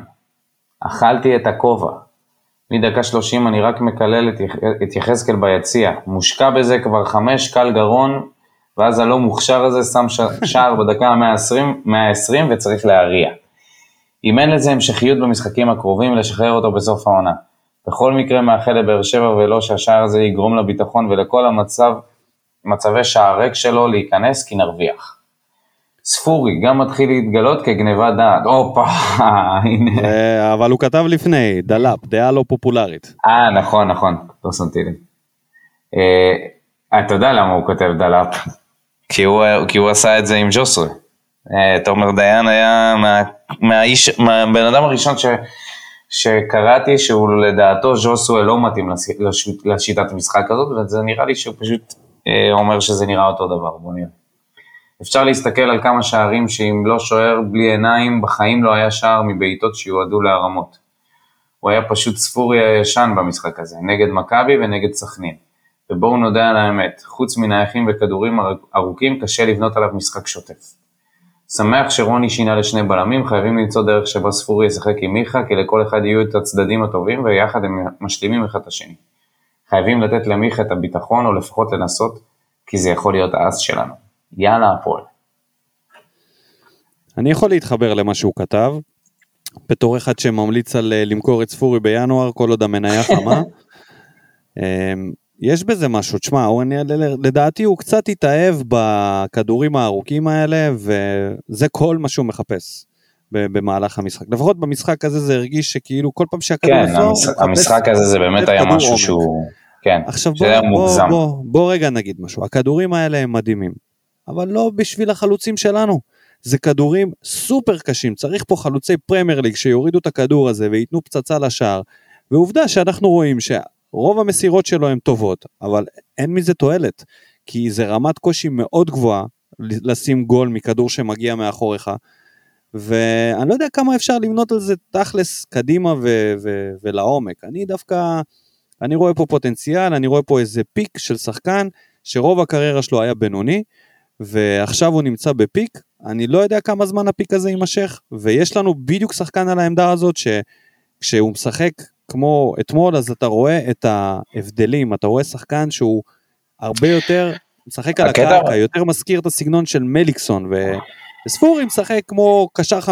אכלתי את הכובע. מדקה 30 אני רק מקלל את, יח... את יחזקאל ביציע. מושקע בזה כבר חמש קל גרון, ואז הלא מוכשר הזה שם. שער בדקה ה-120 120 וצריך להריע. אם אין לזה המשכיות במשחקים הקרובים, לשחרר אותו בסוף העונה. בכל מקרה מאחל לבאר שבע ולא שהשער הזה יגרום לביטחון ולכל המצב, מצבי שער ריק שלו להיכנס כי נרוויח. ספורי גם מתחיל להתגלות כגניבת דעת. הופה, הנה. אה, אבל הוא כתב לפני, דלאפ, דעה לא פופולרית. אה, נכון, נכון, לא שמתי לב. אה, אתה יודע למה הוא כותב דלאפ? כי הוא, כי הוא עשה את זה עם ג'וסרה. אה, תומר דיין היה מה, מהאיש, מהבן אדם הראשון ש, שקראתי שהוא לדעתו ז'וסווה לא מתאים לש, לש, לשיטת המשחק הזאת, וזה נראה לי שהוא פשוט אה, אומר שזה נראה אותו דבר, בוא נראה. אפשר להסתכל על כמה שערים שאם לא שוער בלי עיניים, בחיים לא היה שער מבעיטות שיועדו להרמות. הוא היה פשוט ספורי הישן במשחק הזה, נגד מכבי ונגד סכנין. ובואו נודה על האמת, חוץ מנייחים וכדורים ארוכים, קשה לבנות עליו משחק שוטף. שמח שרוני שינה לשני בלמים, חייבים למצוא דרך שבה ספורי ישחק עם מיכה, כי לכל אחד יהיו את הצדדים הטובים, ויחד הם משלימים אחד את השני. חייבים לתת למיכה את הביטחון, או לפחות לנסות, כי זה יכול להיות האס שלנו. יאללה הפועל. אני יכול להתחבר למה שהוא כתב, בתור אחד שממליץ על אה, למכור את ספורי בינואר, כל עוד המניה חמה. יש בזה משהו, תשמע, לדעתי הוא קצת התאהב בכדורים הארוכים האלה, וזה כל מה שהוא מחפש במהלך המשחק. לפחות במשחק הזה זה הרגיש שכאילו כל פעם שהכדור כן, הוא המשחק, המשחק הזה זה באמת היה משהו עומק. שהוא... כן, עכשיו בוא, היה בוא, מוגזם. בוא, בוא רגע נגיד משהו, הכדורים האלה הם מדהימים, אבל לא בשביל החלוצים שלנו. זה כדורים סופר קשים, צריך פה חלוצי פרמייר ליג שיורידו את הכדור הזה וייתנו פצצה לשער. ועובדה שאנחנו רואים שרוב המסירות שלו הן טובות, אבל אין מזה תועלת, כי זה רמת קושי מאוד גבוהה לשים גול מכדור שמגיע מאחוריך. ואני לא יודע כמה אפשר למנות על זה תכלס קדימה ו- ו- ולעומק. אני דווקא, אני רואה פה פוטנציאל, אני רואה פה איזה פיק של שחקן שרוב הקריירה שלו היה בינוני, ועכשיו הוא נמצא בפיק, אני לא יודע כמה זמן הפיק הזה יימשך, ויש לנו בדיוק שחקן על העמדה הזאת שכשהוא משחק כמו אתמול, אז אתה רואה את ההבדלים, אתה רואה שחקן שהוא הרבה יותר, משחק על הקטע- הקרקע, יותר מזכיר את הסגנון של מליקסון, ו... ספורי משחק כמו קשר 50-50,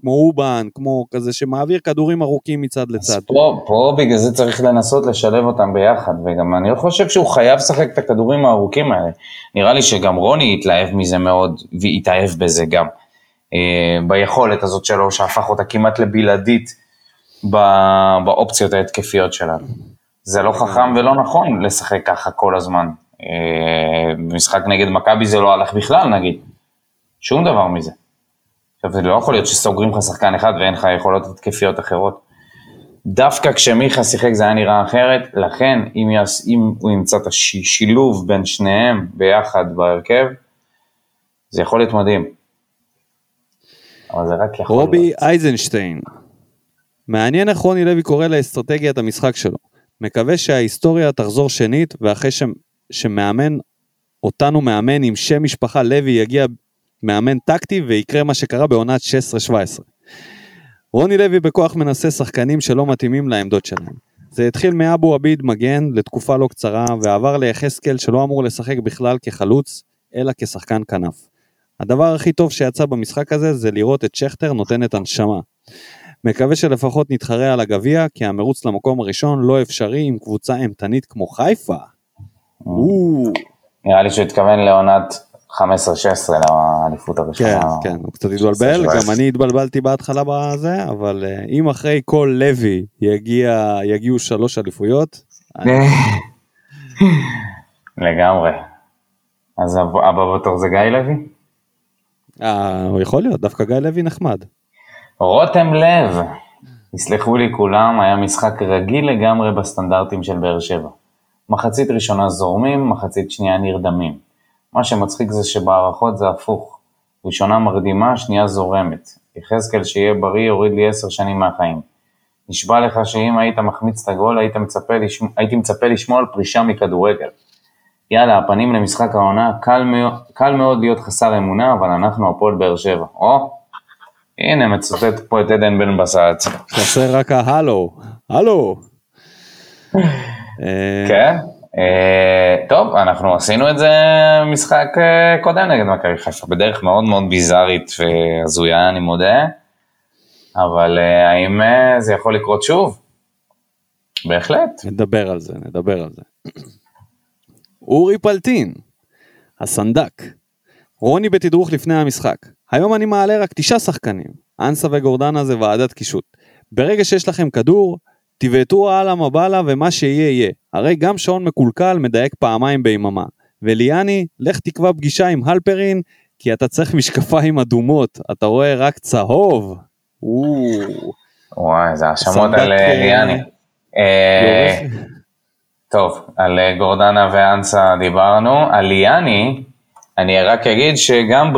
כמו אובן, כמו כזה שמעביר כדורים ארוכים מצד לצד. אז פה, פה בגלל זה צריך לנסות לשלב אותם ביחד, וגם אני חושב שהוא חייב לשחק את הכדורים הארוכים האלה. נראה לי שגם רוני התלהב מזה מאוד, והתאהב בזה גם. אה, ביכולת הזאת שלו, שהפך אותה כמעט לבלעדית באופציות ההתקפיות שלנו. זה לא חכם ולא נכון לשחק ככה כל הזמן. אה, במשחק נגד מכבי זה לא הלך בכלל נגיד. שום דבר מזה. עכשיו זה לא יכול להיות שסוגרים לך שחקן אחד ואין לך יכולות התקפיות אחרות. דווקא כשמיכה שיחק זה היה נראה אחרת, לכן אם, יס, אם הוא ימצא את השילוב בין שניהם ביחד בהרכב, זה יכול להיות מדהים. אבל זה רק יכול רובי להיות. אייזנשטיין. מעניין איך רוני לוי קורא לאסטרטגיית המשחק שלו. מקווה שההיסטוריה תחזור שנית, ואחרי ש... שמאמן אותנו מאמן עם שם משפחה לוי יגיע מאמן טקטי ויקרה מה שקרה בעונת 16-17. רוני לוי בכוח מנסה שחקנים שלא מתאימים לעמדות שלהם. זה התחיל מאבו עביד מגן לתקופה לא קצרה ועבר ליחזקאל שלא אמור לשחק בכלל כחלוץ, אלא כשחקן כנף. הדבר הכי טוב שיצא במשחק הזה זה לראות את שכטר נותן את הנשמה. מקווה שלפחות נתחרה על הגביע, כי המרוץ למקום הראשון לא אפשרי עם קבוצה אימתנית כמו חיפה. נראה לי שהוא התכוון לעונת 15-16 לאליפות הראשונה. כן, כן, הוא קצת התבלבל, גם אני התבלבלתי בהתחלה בזה, אבל אה, אם אחרי כל לוי יגיע, יגיעו שלוש אליפויות, לגמרי. אז הב- הבא בתור זה גיא לוי? אה, יכול להיות, דווקא גיא לוי נחמד. רותם לב, יסלחו לי כולם, היה משחק רגיל לגמרי בסטנדרטים של באר שבע. מחצית ראשונה זורמים, מחצית שנייה נרדמים. מה שמצחיק זה שבהערכות זה הפוך. ראשונה מרדימה, שנייה זורמת. יחזקאל שיהיה בריא הוריד לי עשר שנים מהחיים. נשבע לך שאם היית מחמיץ את הגול היית מצפה לשמוע, הייתי מצפה לשמוע על פרישה מכדורגל. יאללה, הפנים למשחק העונה, קל, מאוד, קל מאוד להיות חסר אמונה, אבל אנחנו הפועל באר שבע. או, הנה מצטט פה את עדן בן בסט. חסר רק ההלו, הלו. אה, כן? אה, טוב, אנחנו עשינו את זה משחק אה, קודם נגד מכבי חיפה, בדרך מאוד מאוד ביזארית והזויה, אני מודה, אבל האם זה יכול לקרות שוב? בהחלט. נדבר על זה, נדבר על זה. אורי פלטין, הסנדק. רוני בתדרוך לפני המשחק. היום אני מעלה רק תשעה שחקנים. אנסה וגורדנה זה ועדת קישוט. ברגע שיש לכם כדור, תבעטו על המבלה ומה שיהיה יהיה. הרי גם שעון מקולקל מדייק פעמיים ביממה. וליאני, לך תקבע פגישה עם הלפרין, כי אתה צריך משקפיים אדומות, אתה רואה רק צהוב. וואי, זה האשמות על אה, ליאני. אה. טוב, על אה, גורדנה ואנסה דיברנו, על ליאני, אני רק אגיד שגם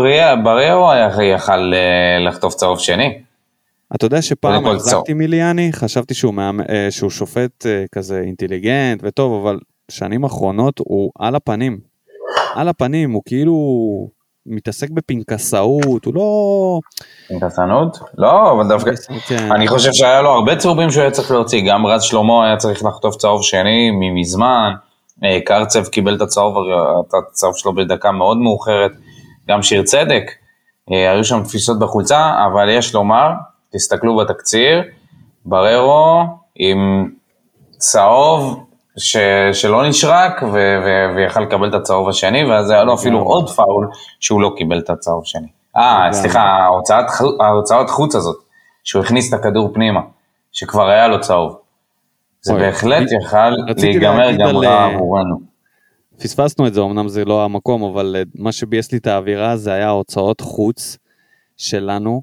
בריאו יכל אה, לחטוף צהוב שני. אתה יודע שפעם החזקתי מליאני, חשבתי שהוא, מאמ... אה, שהוא שופט אה, כזה אינטליגנט וטוב, אבל שנים אחרונות הוא על הפנים. על הפנים, הוא כאילו מתעסק בפנקסאות, הוא לא... אינטרסנות? לא, אבל דווקא... כן. אני חושב שהיה לו הרבה צהובים שהוא היה צריך להוציא, גם רז שלמה היה צריך לחטוף צהוב שני מזמן, קרצב קיבל את הצהוב, את הצהוב שלו בדקה מאוד מאוחרת, גם שיר צדק, אה, היו שם תפיסות בחולצה, אבל יש לומר, תסתכלו בתקציר, בררו עם צהוב ש, שלא נשרק ו, ו, ויכל לקבל את הצהוב השני, ואז היה לו אפילו. עוד פאול שהוא לא קיבל את הצהוב השני. אה. סליחה, ההוצאת, ההוצאת חוץ הזאת, שהוא הכניס את הכדור פנימה, שכבר היה לו צהוב. זה בהחלט יכל להיגמר גם רע אה, עבורנו. פספסנו את זה, אמנם זה לא המקום, אבל אה, מה שביאס לי את האווירה זה היה הוצאות חוץ שלנו,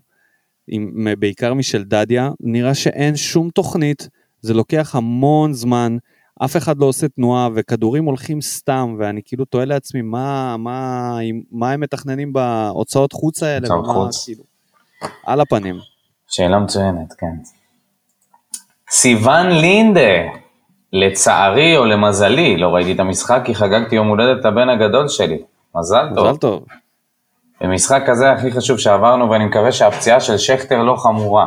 עם, בעיקר משל דדיה, נראה שאין שום תוכנית, זה לוקח המון זמן, אף אחד לא עושה תנועה וכדורים הולכים סתם, ואני כאילו תוהה לעצמי מה, מה, מה הם מתכננים בהוצאות חוץ האלה, הוצאות ומה, חוץ. כאילו, על הפנים. שאלה מצוינת, כן. סיוון לינדה, לצערי או למזלי, לא ראיתי את המשחק כי חגגתי יום הולדת לבן הגדול שלי. מזל טוב. מזל טוב. במשחק הזה הכי חשוב שעברנו, ואני מקווה שהפציעה של שכטר לא חמורה.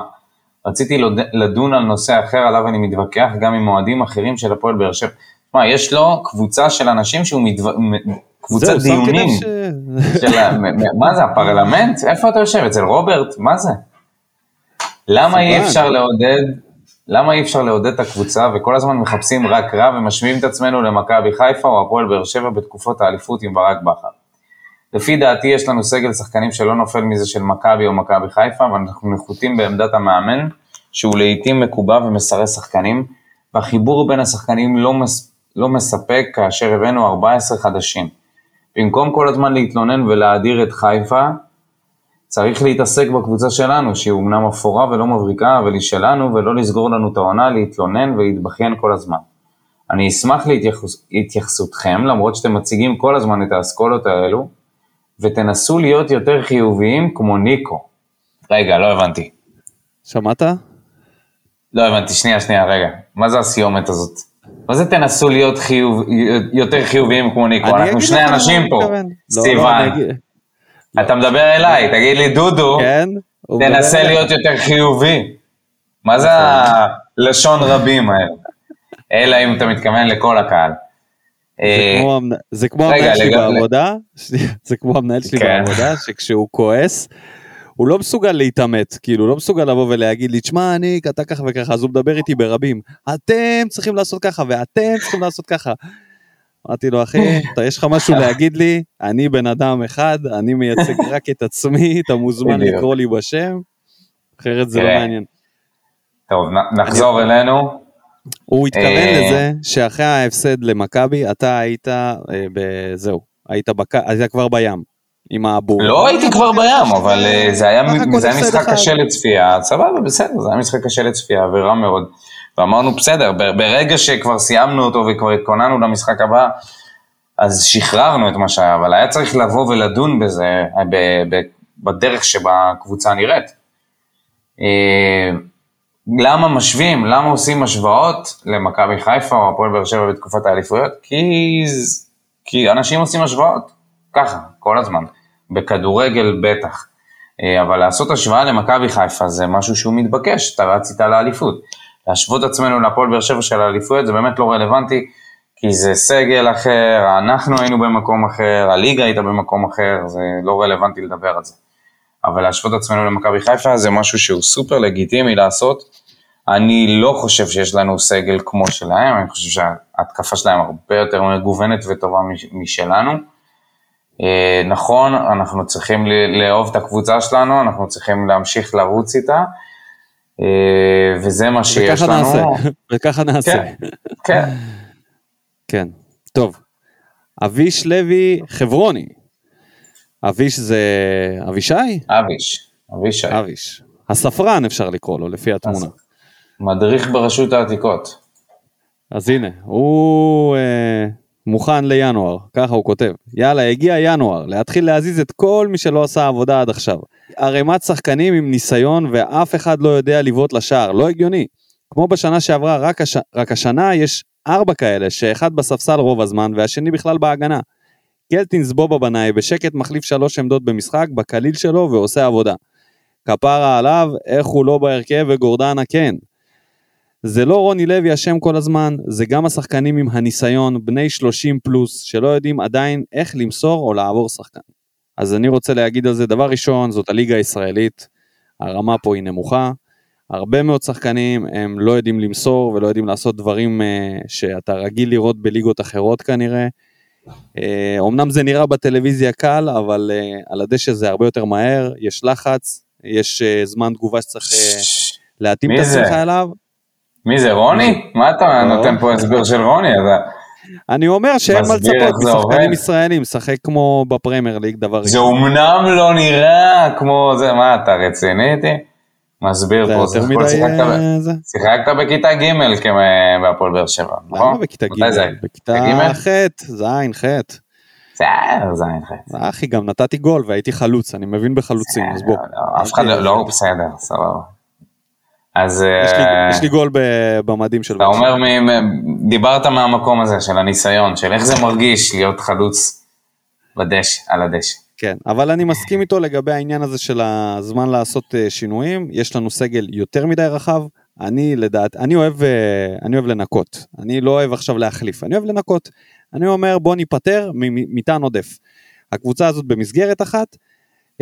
רציתי לדון על נושא אחר עליו אני מתווכח גם עם אוהדים אחרים של הפועל באר שבע. תשמע, יש לו קבוצה של אנשים שהוא מתו... מ- קבוצת דיונים. ש... של מה זה, הפרלמנט? איפה אתה יושב? אצל רוברט? מה זה? למה אי. אפשר לעודד, למה אי אפשר לעודד את הקבוצה וכל הזמן מחפשים רק רע ומשווים את עצמנו למכבי חיפה או הפועל באר שבע בתקופות האליפות עם ברק בכר? לפי דעתי יש לנו סגל שחקנים שלא נופל מזה של מכבי או מכבי חיפה, ואנחנו נחותים בעמדת המאמן, שהוא לעיתים מקובע ומסרס שחקנים, והחיבור בין השחקנים לא, מס, לא מספק כאשר הבאנו 14 חדשים. במקום כל הזמן להתלונן ולהאדיר את חיפה, צריך להתעסק בקבוצה שלנו, שהיא אומנם אפורה ולא מבריקה, אבל היא שלנו, ולא לסגור לנו את העונה, להתלונן ולהתבכיין כל הזמן. אני אשמח להתייחסותכם, למרות שאתם מציגים כל הזמן את האסכולות האלו, ותנסו להיות יותר חיוביים כמו ניקו. רגע, לא הבנתי. שמעת? לא הבנתי, שנייה, שנייה, רגע. מה זה הסיומת הזאת? מה זה תנסו להיות חיוב, יותר חיוביים כמו ניקו? אנחנו שני אנשים פה. מתכוון. לא, לא, סיוון, אתה מדבר אליי, תגיד לי, דודו, כן? תנסה להיות יותר חיובי. מה זה נכון. הלשון רבים האלה? אלא אם אתה מתכוון לכל הקהל. זה אה, כמו המנהל שלי בעבודה, זה כמו המנהל שלי כן. בעבודה, שכשהוא כועס, הוא לא מסוגל להתעמת, כאילו, הוא לא מסוגל לבוא ולהגיד לי, תשמע, אני, אתה ככה וככה, אז הוא מדבר איתי ברבים, אתם צריכים לעשות ככה, ואתם צריכים לעשות ככה. אמרתי לו, אחי, אתה, יש לך משהו להגיד לי, אני בן אדם אחד, אני מייצג רק את עצמי, אתה מוזמן. לקרוא לי בשם, אחרת זה לא. מעניין. טוב, נחזור אלינו. הוא התכוון אה. לזה שאחרי ההפסד למכבי, אתה היית, אה, בזהו, היית, כבר בים, עם האבור. לא הייתי כבר בים, אבל אה, זה היה משחק. קשה לצפייה, סבבה, בסדר, זה היה משחק קשה לצפייה ורע מאוד. ואמרנו, בסדר, ברגע שכבר סיימנו אותו וכבר התכוננו למשחק הבא, אז שחררנו את מה שהיה, אבל היה צריך לבוא ולדון בזה, ב- ב- בדרך שבה הקבוצה נראית. אה, למה משווים? למה עושים השוואות למכבי חיפה או הפועל באר שבע בתקופת האליפויות? כי, כי אנשים עושים השוואות, ככה, כל הזמן. בכדורגל בטח. אה, אבל לעשות השוואה למכבי חיפה זה משהו שהוא מתבקש, אתה רץ איתה לאליפות. להשוות עצמנו להפועל באר שבע של האליפויות זה באמת לא רלוונטי, כי זה סגל אחר, אנחנו היינו במקום אחר, הליגה הייתה במקום אחר, זה לא רלוונטי לדבר על זה. אבל להשוות עצמנו למכבי חיפה זה משהו שהוא סופר לגיטימי לעשות. אני לא חושב שיש לנו סגל כמו שלהם, אני חושב שההתקפה שלהם הרבה יותר מגוונת וטובה מש- משלנו. אה, נכון, אנחנו צריכים לאהוב את הקבוצה שלנו, אנחנו צריכים להמשיך לרוץ איתה, וזה מה שיש וככה לנו. נעשה, וככה נעשה. כן, כן. כן. טוב. אביש לוי חברוני. אביש זה אבישי? אביש, אבישי, אביש. הספרן אפשר לקרוא לו לפי התמונה. מדריך ברשות העתיקות. אז הנה, הוא אה, מוכן לינואר, ככה הוא כותב. יאללה, הגיע ינואר, להתחיל להזיז את כל מי שלא עשה עבודה עד עכשיו. ערימת שחקנים עם ניסיון ואף אחד לא יודע לבעוט לשער, לא הגיוני. כמו בשנה שעברה, רק, הש... רק השנה יש ארבע כאלה, שאחד בספסל רוב הזמן והשני בכלל בהגנה. קלטינס בובה בנאי בשקט מחליף שלוש עמדות במשחק, בקליל שלו ועושה עבודה. כפרה עליו, איך הוא לא בהרכב וגורדנה כן. זה לא רוני לוי אשם כל הזמן, זה גם השחקנים עם הניסיון, בני 30 פלוס, שלא יודעים עדיין איך למסור או לעבור שחקן. אז אני רוצה להגיד על זה, דבר ראשון, זאת הליגה הישראלית, הרמה פה היא נמוכה, הרבה מאוד שחקנים הם לא יודעים למסור ולא יודעים לעשות דברים uh, שאתה רגיל לראות בליגות אחרות כנראה. Uh, אמנם זה נראה בטלוויזיה קל, אבל uh, על הדשא זה הרבה יותר מהר, יש לחץ, יש uh, זמן תגובה שצריך uh, להתאים את? עצמך אליו. מי זה, רוני? מה אתה לא. נותן פה הסבר של רוני? אתה- אני אומר שאין מה לצפות זה משחקנים. ישראלים, שחק כמו בפרמייר ליג דבר זה ראשון. אומנם לא נראה כמו זה, מה אתה רציני איתי? מסביר זה פה, שיחקת אה, זה. שיחקת בכיתה ג' בהפועל באר שבע, נכון? למה בכיתה זה? ג'? בכיתה? ח', ז', ח'. בסדר, זה. אחי, גם נתתי גול והייתי חלוץ, אני מבין בחלוצים, אז בוא. אף אחד לא, לא, בסדר, סבבה. אז יש לי- אה, יש לי גול במדים של... אתה. אומר, דיברת מהמקום הזה של הניסיון, של איך זה מרגיש להיות חלוץ בדשא, על הדשא. כן, אבל אני מסכים איתו לגבי העניין הזה של הזמן לעשות אה, שינויים, יש לנו סגל יותר מדי רחב, אני לדעת, אני אוהב, אה, אני אוהב לנקות, אני לא אוהב עכשיו להחליף, אני אוהב לנקות. אני אומר בוא ניפטר ממטען עודף. הקבוצה הזאת במסגרת אחת,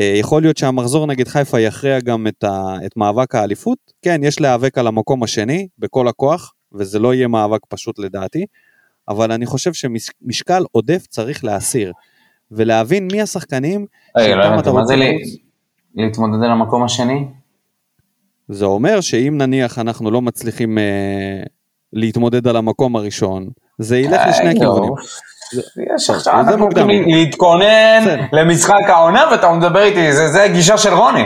יכול להיות שהמחזור נגד חיפה יכריע גם את, ה, את מאבק האליפות. כן, יש להיאבק על המקום השני בכל הכוח, וזה לא יהיה מאבק פשוט לדעתי, אבל אני חושב שמשקל עודף צריך להסיר, ולהבין מי השחקנים רגע, לא שאיתם הבנתי, אתה רוצה לרוץ. להתמודד על המקום השני? זה אומר שאם נניח אנחנו לא מצליחים אה, להתמודד על המקום הראשון, זה ילך לשני אה, כיוונים. יש עכשיו, אנחנו. הולכים להתכונן. למשחק העונה ואתה מדבר איתי, זה- הגישה של רוני.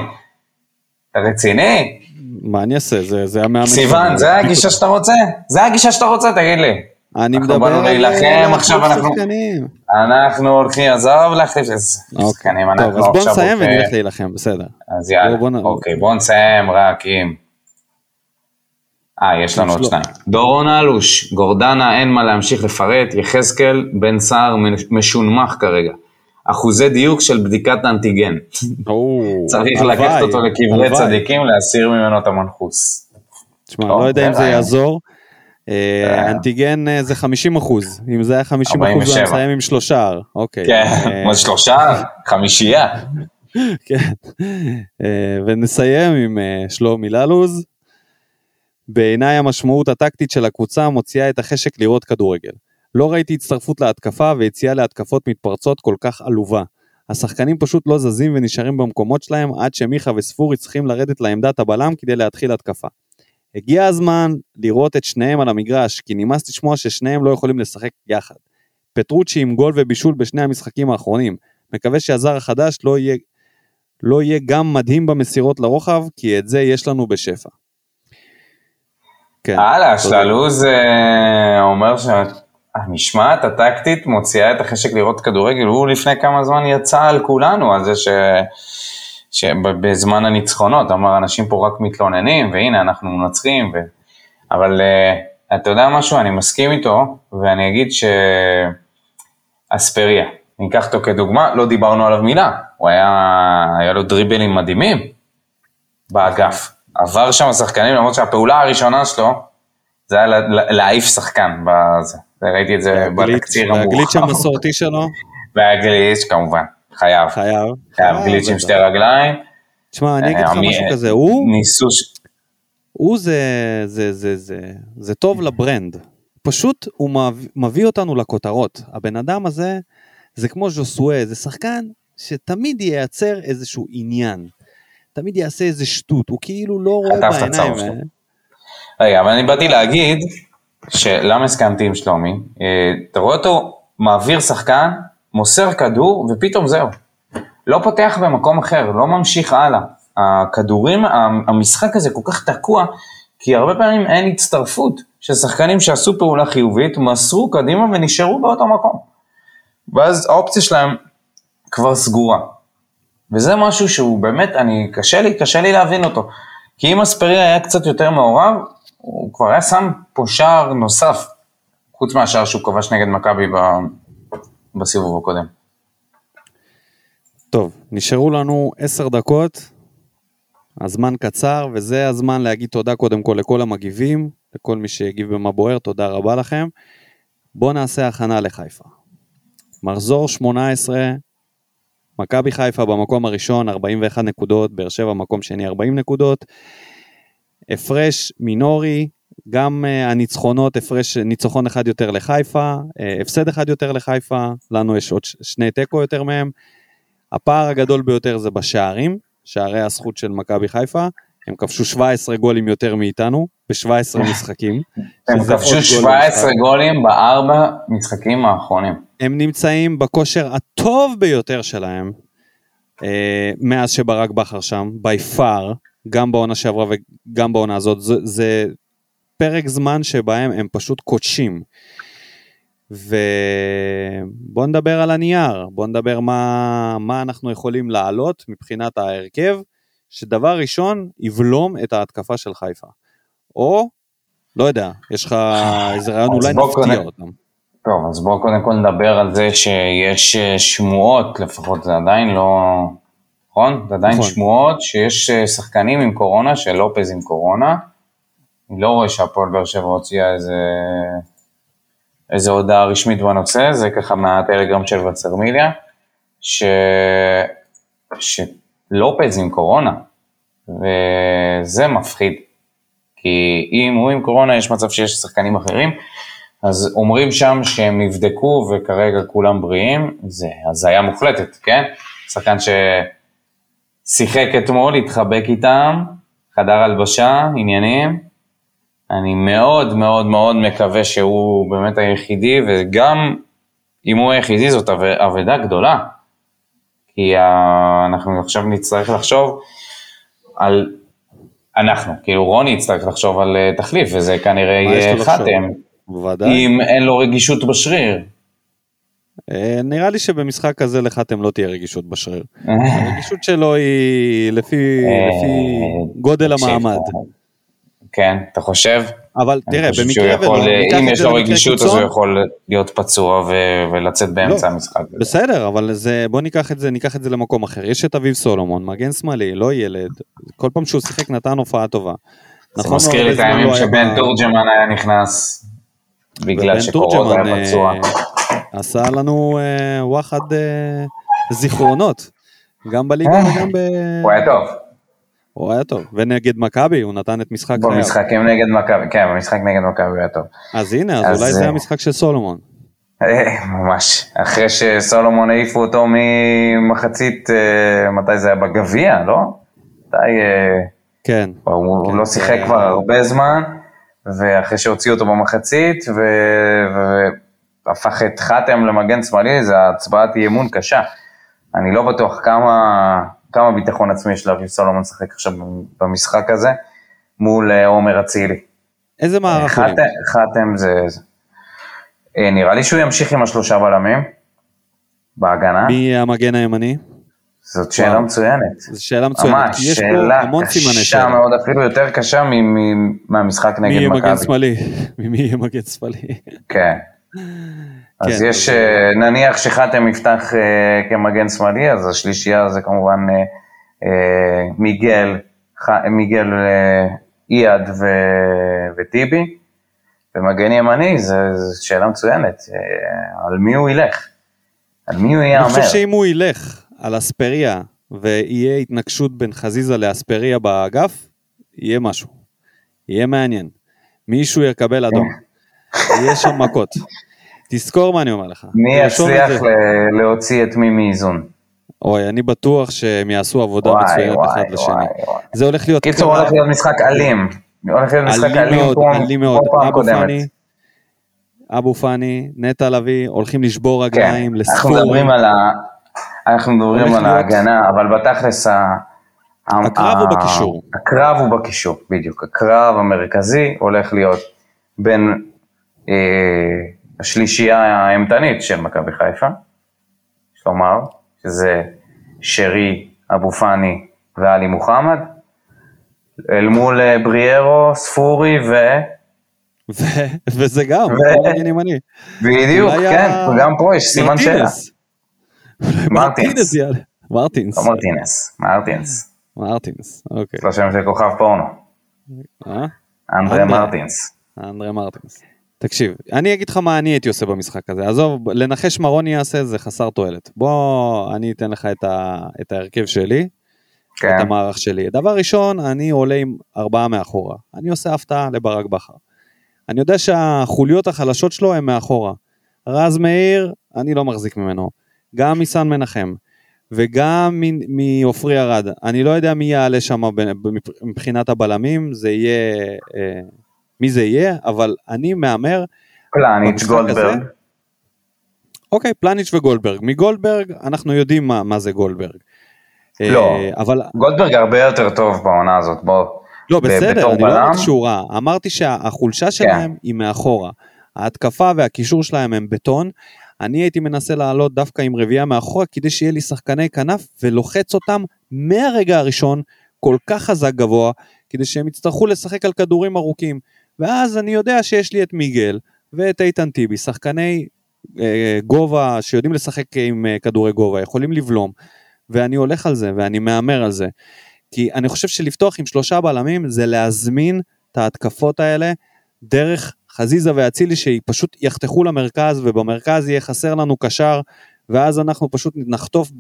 אתה רציני? מה אני אעשה? זה, המאמן. סיוון. זה הגישה שאתה רוצה? זה הגישה שאתה רוצה, תגיד לי. אני אנחנו מדבר באנו על להילחם, להחליף עכשיו אנחנו- שחקנים. אנחנו הולכים, עזוב להחליף את אוקיי. אנחנו טוב, אז בוא עכשיו נסיים ונלך להילחם, בסדר. אז יאללה, אוקיי, בוא נסיים רק עם... אה, יש לנו עוד. שניים. דורון אלוש, גורדנה, אין מה להמשיך לפרט, יחזקאל, בן סער משונמך כרגע. אחוזי דיוק של בדיקת אנטיגן. צריך לקחת אותו לקברי. צדיקים, להסיר ממנו את המנחוס. תשמע, לא יודע אם זה זה רעיון. יעזור. אה, אה. אנטיגן אה, זה 50 אחוז, אם זה היה 50 אחוז, הוא 47. היה מסיים עם שלושה. אוקיי. כן, אה, מה זה שלושה? חמישייה. כן. אה, ונסיים עם אה, שלומי ללוז. בעיניי המשמעות הטקטית של הקבוצה מוציאה את החשק לראות כדורגל. לא ראיתי הצטרפות להתקפה ויציאה להתקפות מתפרצות כל כך עלובה. השחקנים פשוט לא זזים ונשארים במקומות שלהם עד שמיכה וספורי צריכים לרדת לעמדת הבלם כדי להתחיל התקפה. הגיע הזמן לראות את שניהם על המגרש, כי נמאס לשמוע ששניהם לא יכולים לשחק יחד. פטרוצ'י עם גול ובישול בשני המשחקים האחרונים. מקווה שהזר החדש לא יהיה לא יהיה גם מדהים במסירות לרוחב, כי את זה יש לנו בשפע. כן, הלאה. שללוז אה, אומר שהמשמעת הטקטית מוציאה את החשק לראות כדורגל. הוא לפני כמה זמן יצא על כולנו, על זה ש... שבזמן הניצחונות, אמר אנשים פה רק מתלוננים, והנה אנחנו מנצחים, ו... אבל uh, אתה יודע משהו, אני מסכים איתו, ואני אגיד שאספריה, ניקח אותו כדוגמה, לא דיברנו עליו מילה, הוא היה, היה לו דריבלים מדהימים באגף. עבר שם שחקנים, למרות שהפעולה הראשונה שלו, זה היה לה- לה- להעיף שחקן, בזה. ראיתי את זה והגליץ'- בתקציר והגליץ' המורחב. המסורתי שלו, והגליץ' כמובן, חייב. חייב. חייב גליץ' עם. שתי רגליים. תשמע, אני אגיד לך אה, משהו כזה, הוא, ניסו... הוא זה, זה, זה, זה, זה טוב לברנד. פשוט הוא מביא אותנו לכותרות. הבן אדם הזה, זה כמו ז'וסואה, זה שחקן שתמיד ייצר איזשהו עניין. תמיד יעשה איזה שטות, הוא כאילו לא רואה בעיניים. אה? רגע, אבל אני באתי להגיד, שלמה הסכמתי עם שלומי, אה, אתה רואה אותו מעביר שחקן, מוסר כדור, ופתאום זהו. לא פותח במקום אחר, לא ממשיך הלאה. הכדורים, המשחק הזה כל כך תקוע, כי הרבה פעמים אין הצטרפות של שחקנים שעשו פעולה חיובית, מסרו קדימה ונשארו באותו מקום. ואז האופציה שלהם כבר סגורה. וזה משהו שהוא באמת, אני, קשה לי, קשה לי להבין אותו. כי אם אספריה היה קצת יותר מעורב, הוא כבר היה שם פה שער נוסף, חוץ מהשער שהוא כבש נגד מכבי ב- בסיבוב הקודם. טוב, נשארו לנו עשר דקות, הזמן קצר, וזה הזמן להגיד תודה קודם כל לכל המגיבים, לכל מי שהגיב במה בוער, תודה רבה לכם. בואו נעשה הכנה לחיפה. מחזור 18, מכבי חיפה במקום הראשון 41 נקודות, באר שבע מקום שני 40 נקודות, הפרש מינורי, גם uh, הניצחונות, הפרש ניצחון אחד יותר לחיפה, uh, הפסד אחד יותר לחיפה, לנו יש עוד שני תיקו יותר מהם. הפער הגדול ביותר זה בשערים, שערי הזכות של מכבי חיפה, הם כבשו 17 גולים יותר מאיתנו, ב-17 משחקים. הם כבשו גול 17 במשחק. גולים בארבע משחקים האחרונים. הם נמצאים בכושר הטוב ביותר שלהם, אה, מאז שברק בכר שם, by far, גם בעונה שעברה וגם בעונה הזאת, זה, זה פרק זמן שבהם הם פשוט קודשים. ובואו נדבר על הנייר, בואו נדבר מה, מה אנחנו יכולים לעלות מבחינת ההרכב, שדבר ראשון יבלום את ההתקפה של חיפה. או, לא יודע, יש לך איזה רעיון, אולי נפתיע אותם. טוב, אז בואו קודם כל נדבר על זה שיש אה, שמועות, לפחות זה עדיין לא... נכון? זה עדיין נכון. שמועות שיש אה, שחקנים עם קורונה, שלופז עם קורונה. אני לא רואה שהפועל באר שבע הוציאה איזה... איזה הודעה רשמית בנושא, זה ככה מהטלגרם של וצרמיליה. ש... שלופז עם קורונה, וזה מפחיד. כי אם הוא עם קורונה, יש מצב שיש שחקנים אחרים, אז אומרים שם שהם נבדקו וכרגע כולם בריאים, זה הזיה מוחלטת, כן? שחקן ששיחק אתמול, התחבק איתם, חדר הלבשה, עניינים. אני מאוד מאוד מאוד מקווה שהוא באמת היחידי, וגם אם הוא היחידי זאת אבדה גדולה. כי אנחנו עכשיו נצטרך לחשוב על, אנחנו, כאילו רוני יצטרך לחשוב על אה, תחליף, וזה כנראה יהיה חתם. בוודאי. אם אין לו רגישות בשריר. אה, נראה לי שבמשחק כזה לחתם לא תהיה רגישות בשריר. הרגישות שלו היא לפי, לפי גודל המעמד. כן, אתה חושב? אבל תראה, במקרה יכול, ולא, אם יש לו רגישות קיצון, אז הוא יכול להיות פצוע ו- ולצאת באמצע לא, המשחק. בסדר, אבל זה, בוא ניקח את זה, ניקח את זה למקום אחר. יש את אביב סולומון, מגן שמאלי, לא ילד, כל פעם שהוא שיחק נתן הופעה טובה. זה נכון, מזכיר לי את הימים לא שבן. תורג'מן היה נכנס בגלל שקורות היה פצוע. עשה לנו אה, וואחד אה, זיכרונות, גם בליגה אה, וגם ב... הוא היה טוב. הוא היה טוב, ונגד מכבי הוא נתן את משחק חייו. במשחקים נגד מכבי, כן, במשחק נגד מכבי הוא היה טוב. אז הנה, אז, אז אולי זה המשחק של סולומון. ממש, אחרי שסולומון העיפו אותו ממחצית, מתי זה היה בגביע, לא? מתי... כן. הוא כן, לא שיחק כבר הרבה זמן, ואחרי שהוציאו אותו במחצית, והפך את חתם למגן שמאלי, זה הצבעת אי אמון קשה. אני לא בטוח כמה, כמה ביטחון עצמי יש לאביב סולומון לשחק עכשיו במשחק הזה, מול אה, עומר אצילי. איזה מערך? חתם, חתם זה, זה... אה, נראה לי שהוא ימשיך עם השלושה בלמים, בהגנה. מי המגן הימני? זאת שאלה מצוינת. זו שאלה מצוינת, ממש, יש פה המון סימני שאלה. שאלה קשה מאוד, אפילו יותר קשה מהמשחק נגד מכבי. מי יהיה מגן שמאלי? מי יהיה מגן שמאלי? כן. אז כן, יש, אה, נניח שחתם יפתח אה, כמגן שמאלי, אז השלישייה זה כמובן אה, מיגל, מיגל אייד וטיבי, ומגן ימני, זו שאלה מצוינת, על מי הוא ילך? על מי הוא יאמר? אני חושב שאם הוא ילך על אספריה ויהיה התנגשות בין חזיזה לאספריה באגף, יהיה משהו. יהיה מעניין. מישהו יקבל אדום. יהיה שם מכות. תזכור מה אני אומר לך. מי יצליח להוציא את מי מאיזון? אוי, אני בטוח שהם יעשו עבודה מצוינת אחד לשני. זה הולך להיות... קיצור, הולך להיות משחק אלים. הולך להיות משחק אלים מאוד. אבו פאני, אבו פאני, נטע לביא, הולכים לשבור רגליים, לספור. אנחנו מדברים על. אנחנו מדברים על ההגנה, אבל בתכלס הקרב הוא בקישור. הקרב הוא בקישור, בדיוק. הקרב המרכזי הולך להיות בין אה, השלישייה האימתנית של מכבי חיפה, יש לומר, שזה שרי, אבו פאני ואלי מוחמד, אל מול אה, בריארו, ספורי ו... ו... וזה גם, ו... בדיוק, כן, וגם פה יש סימן שאלה. מרטינס. מרטינס. לא מרטינס, מרטינס. מרטינס, אוקיי. זה השם של כוכב פורנו. אה? אנדרה מרטינס. אנדרה מרטינס. תקשיב, אני אגיד לך מה אני הייתי עושה במשחק הזה. עזוב, לנחש מה רוני יעשה זה חסר תועלת. בוא, אני אתן לך את, ה, את ההרכב שלי, כן. את המערך שלי. דבר ראשון, אני עולה עם ארבעה מאחורה. אני עושה הפתעה לברק בכר. אני יודע שהחוליות החלשות שלו הן מאחורה. רז מאיר, אני לא מחזיק ממנו. גם מסן מנחם וגם מעופרי ארד. אני לא יודע מי יעלה שם מבחינת הבלמים, זה יהיה, אה, מי זה יהיה, אבל אני מהמר. פלניץ' גולדברג. הזה, אוקיי, פלניץ' וגולדברג. מגולדברג אנחנו יודעים מה, מה זה גולדברג. לא, אה, אבל... גולדברג הרבה יותר טוב בעונה הזאת, בוא. לא, בסדר, אני לא אמרתי שהוא רע. אמרתי שהחולשה שלהם כן. היא מאחורה. ההתקפה והקישור שלהם הם בטון. אני הייתי מנסה לעלות דווקא עם רביעייה מאחורה כדי שיהיה לי שחקני כנף ולוחץ אותם מהרגע הראשון כל כך חזק גבוה כדי שהם יצטרכו לשחק על כדורים ארוכים. ואז אני יודע שיש לי את מיגל ואת איתן טיבי שחקני אה, גובה שיודעים לשחק עם אה, כדורי גובה יכולים לבלום. ואני הולך על זה ואני מהמר על זה. כי אני חושב שלפתוח עם שלושה בלמים זה להזמין את ההתקפות האלה דרך חזיזה ואצילי שפשוט יחתכו למרכז ובמרכז יהיה חסר לנו קשר ואז אנחנו פשוט נחטוף,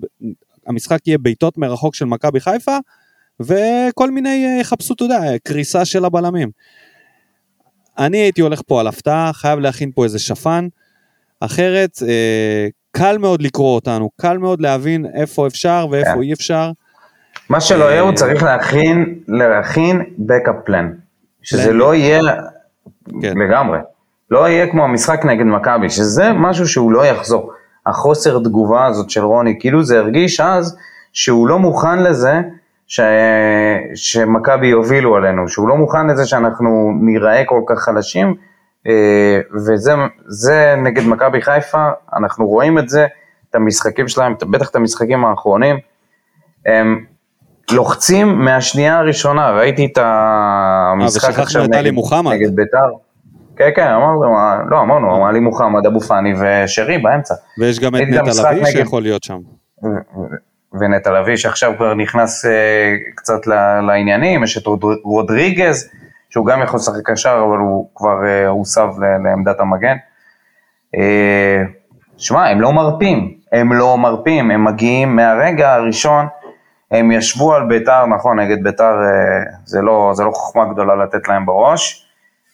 המשחק יהיה בעיטות מרחוק של מכבי חיפה, וכל מיני אה, יחפשו, אתה יודע, קריסה של הבלמים. אני הייתי הולך פה על הפתעה, חייב להכין פה איזה שפן, אחרת אה, קל מאוד לקרוא אותנו, קל מאוד להבין איפה אפשר ואיפה כן. אי אפשר. מה שלא יהיה, הוא אה, צריך להכין, להכין backup plan. שזה plan. לא יהיה כן. לגמרי. לא יהיה כמו המשחק נגד מכבי, שזה משהו שהוא לא יחזור. החוסר תגובה הזאת של רוני, כאילו זה הרגיש אז שהוא לא מוכן לזה ש... שמכבי יובילו עלינו, שהוא לא מוכן לזה שאנחנו ניראה כל כך חלשים, אה, וזה זה נגד מכבי חיפה, אנחנו רואים את זה, את המשחקים שלהם, בטח את המשחקים האחרונים, הם לוחצים מהשנייה הראשונה, ראיתי את המשחק אה, עכשיו נגד. נגד ביתר. כן, כן, אמרנו, לא, אמרנו, עלי מוחמד, אבו פאני ושרי באמצע. ויש גם את נטע לביא שיכול להיות שם. ונטע לביא שעכשיו כבר נכנס אה, קצת לעניינים, יש את רוד- רודריגז, שהוא גם יכול לשחק קשר, אבל הוא כבר אה, הוסב לעמדת המגן. אה, שמע, הם לא מרפים, הם לא מרפים, הם מגיעים מהרגע הראשון, הם ישבו על ביתר, נכון, נגד ביתר אה, זה לא, זה לא חוכמה גדולה לתת להם בראש,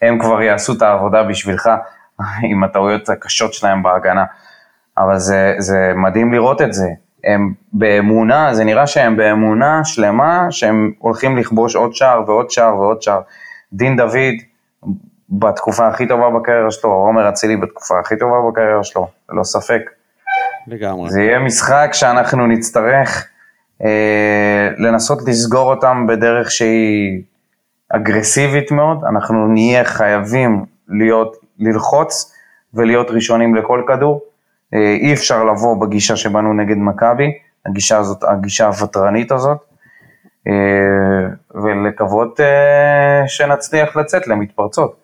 הם כבר יעשו את העבודה בשבילך עם הטעויות הקשות שלהם בהגנה. אבל זה, זה מדהים לראות את זה. הם באמונה, זה נראה שהם באמונה שלמה שהם הולכים לכבוש עוד שער ועוד שער ועוד שער. דין דוד בתקופה הכי טובה בקריירה שלו, עומר אצילי בתקופה הכי טובה בקריירה שלו, ללא ספק. לגמרי. זה יהיה משחק שאנחנו נצטרך לנסות לסגור אותם בדרך שהיא אגרסיבית מאוד, אנחנו נהיה חייבים להיות, ללחוץ ולהיות ראשונים לכל כדור. אה, אי אפשר לבוא בגישה שבנו נגד מכבי, הגישה הזאת, הגישה הוותרנית הזאת, אה, ולקוות אה, שנצליח לצאת למתפרצות.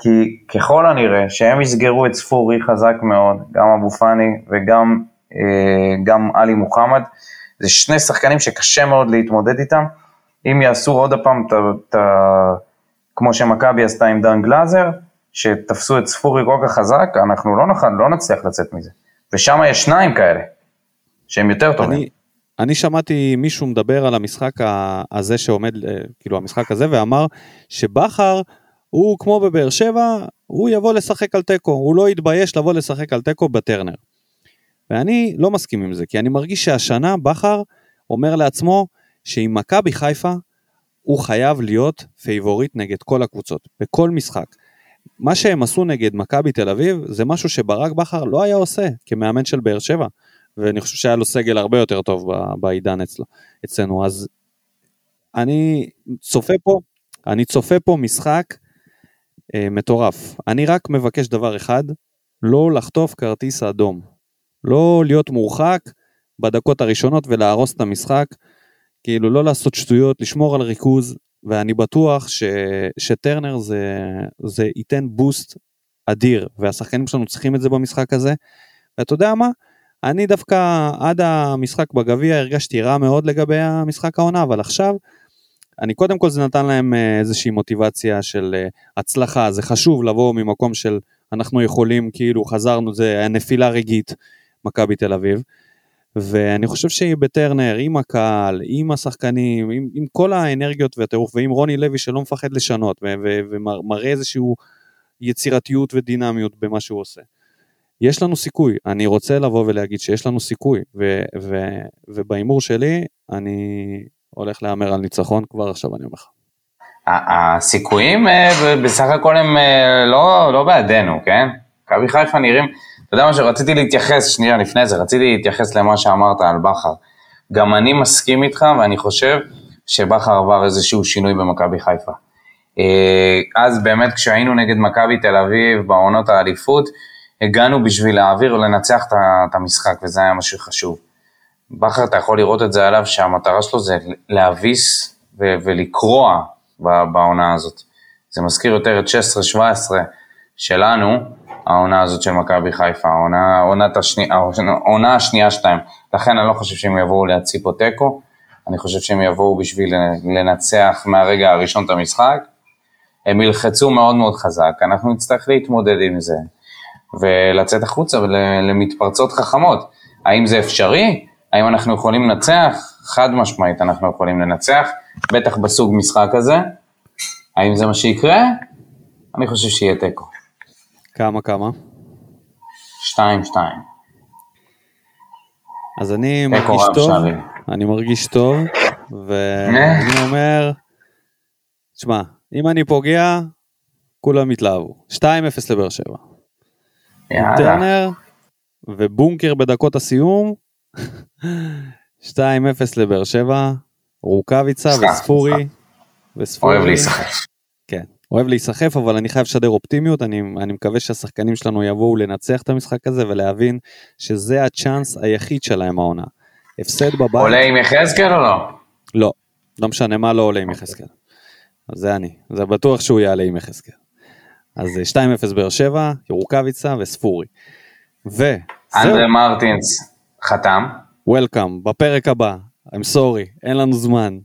כי ככל הנראה שהם יסגרו את ספורי חזק מאוד, גם אבו פאני וגם אה, גם עלי מוחמד, זה שני שחקנים שקשה מאוד להתמודד איתם. אם יעשו עוד פעם את ה... כמו שמכבי עשתה עם דן גלאזר, שתפסו את ספורי כל כך חזק, אנחנו לא, נוכל, לא נצליח לצאת מזה. ושם יש שניים כאלה, שהם יותר טובים. אני, אני שמעתי מישהו מדבר על המשחק הזה שעומד, אה, כאילו המשחק הזה, ואמר שבכר הוא כמו בבאר שבע, הוא יבוא לשחק על תיקו, הוא לא יתבייש לבוא לשחק על תיקו בטרנר. ואני לא מסכים עם זה, כי אני מרגיש שהשנה בכר אומר לעצמו שעם מכבי חיפה הוא חייב להיות פייבוריט נגד כל הקבוצות, בכל משחק. מה שהם עשו נגד מכבי תל אביב זה משהו שברק בכר לא היה עושה כמאמן של באר שבע. ואני חושב שהיה לו סגל הרבה יותר טוב בעידן אצלו, אצלנו, אז אני צופה פה, אני צופה פה משחק אה, מטורף. אני רק מבקש דבר אחד, לא לחטוף כרטיס אדום. לא להיות מורחק בדקות הראשונות ולהרוס את המשחק, כאילו לא לעשות שטויות, לשמור על ריכוז, ואני בטוח ש, שטרנר זה, זה ייתן בוסט אדיר, והשחקנים שלנו צריכים את זה במשחק הזה. ואתה יודע מה? אני דווקא עד המשחק בגביע הרגשתי רע מאוד לגבי המשחק העונה, אבל עכשיו, אני קודם כל זה נתן להם אה, איזושהי מוטיבציה של אה, הצלחה, זה חשוב לבוא ממקום של אנחנו יכולים, כאילו חזרנו, זה היה נפילה רגעית, מכבי תל אביב. ואני חושב שהיא בטרנר, עם הקהל, עם השחקנים, עם, עם כל האנרגיות והטירוף, ועם רוני לוי שלא מפחד לשנות, ומראה איזושהי יצירתיות ודינמיות במה שהוא עושה. יש לנו סיכוי, אני רוצה לבוא ולהגיד שיש לנו סיכוי, ובהימור שלי, אני הולך להמר על ניצחון כבר עכשיו, אני אומר לך. הסיכויים אה, בסך הכל הם אה, לא, לא בעדינו, כן? מכבי חיפה נראים, אתה יודע מה שרציתי להתייחס, שנייה לפני זה, רציתי להתייחס למה שאמרת על בכר. גם אני מסכים איתך ואני חושב שבכר עבר איזשהו שינוי במכבי חיפה. אה, אז באמת כשהיינו נגד מכבי תל אביב בעונות האליפות, הגענו בשביל להעביר ולנצח את המשחק וזה היה משהו חשוב. בכר, אתה יכול לראות את זה עליו שהמטרה שלו זה להביס ו- ולקרוע בעונה הזאת. זה מזכיר יותר את 16-17 שלנו, העונה הזאת של מכבי חיפה, העונה, עונת השני, העונה השנייה שלהם. לכן אני לא חושב שהם יבואו להציג פה תיקו, אני חושב שהם יבואו בשביל לנצח מהרגע הראשון את המשחק. הם ילחצו מאוד מאוד חזק, אנחנו נצטרך להתמודד עם זה, ולצאת החוצה למתפרצות חכמות. האם זה אפשרי? האם אנחנו יכולים לנצח? חד משמעית אנחנו יכולים לנצח, בטח בסוג משחק הזה. האם זה מה שיקרה? אני חושב שיהיה תיקו. כמה כמה? שתיים, שתיים. אז אני תיקו מרגיש טוב, שערים. אני מרגיש טוב, ואני אומר, תשמע, אם אני פוגע, כולם יתלהבו. 2-0 לבאר שבע. יאללה. טרנר ובונקר בדקות הסיום, 2-0 לבאר שבע, רוקאביצה וספורי. וספורי. אוהב להיסחף. אוהב להיסחף, אבל אני חייב לשדר אופטימיות, אני, אני מקווה שהשחקנים שלנו יבואו לנצח את המשחק הזה ולהבין שזה הצ'אנס היחיד שלהם העונה. הפסד בבית, עולה עם יחזקאל או לא? לא, לא משנה מה לא עולה עם יחזקאל. זה אני, זה בטוח שהוא יעלה עם יחזקאל. אז אה, 2-0 באר שבע, ירוקאביצה וספורי. וזהו, אנדרה מרטינס חתם. וולקאם, בפרק הבא, I'm sorry, אין לנו זמן.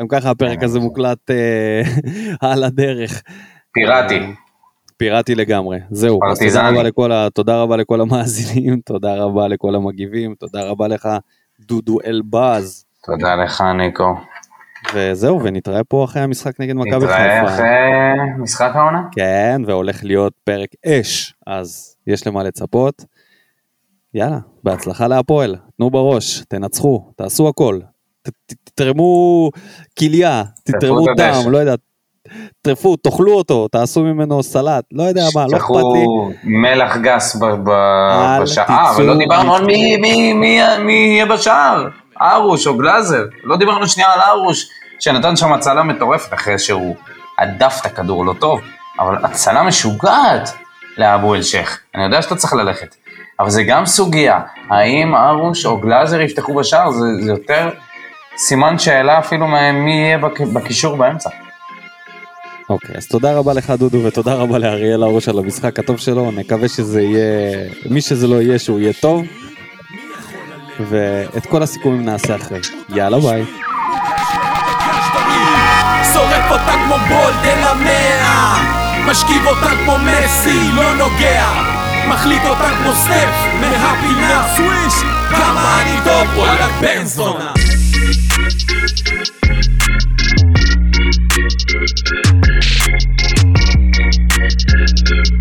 גם ככה הפרק הזה מוקלט אה, על הדרך. פיראטי. פיראטי לגמרי. זהו, אז תודה. רבה, לכל ה, תודה רבה לכל המאזינים, תודה רבה לכל המגיבים, תודה רבה לך דודו אלבז. תודה לך, ניקו. וזהו, ונתראה פה אחרי המשחק נגד מכבי נתראה חיפה. אחרי משחק העונה. כן, והולך להיות פרק אש, אז יש למה לצפות. יאללה, בהצלחה להפועל, תנו בראש, תנצחו, תעשו הכל. תתרמו כליה, תתרמו. דם, לא יודע, טרפו, תאכלו אותו, תעשו ממנו סלט, לא יודע מה, לא אכפת לי. מלח גס ב- ב- אל בשער, אבל לא דיברנו על מי- יהיה בשער. ארוש או גלאזר. לא דיברנו שנייה על ארוש, שנתן שם הצלה מטורפת אחרי שהוא הדף את הכדור לא טוב, אבל הצלה משוגעת לאבו אל-שייח. אני יודע שאתה צריך ללכת, אבל זה גם סוגיה. האם ארוש או גלאזר יפתחו בשער? זה יותר סימן שאלה אפילו מי יהיה בק- בקישור באמצע. אוקיי, אז תודה רבה לך דודו ותודה רבה לאריאל הראש על המשחק הטוב שלו, נקווה שזה יהיה, מי שזה לא יהיה שהוא יהיה טוב. ואת כל הסיכומים נעשה אחרי. יאללה ביי. שורף אותה כמו בולד אל המאה משכיב אותה כמו מסי, לא נוגע מחליט אותה כמו סטף מהפינה סוויש כמה אני טוב וואלה בן זונה Thank you.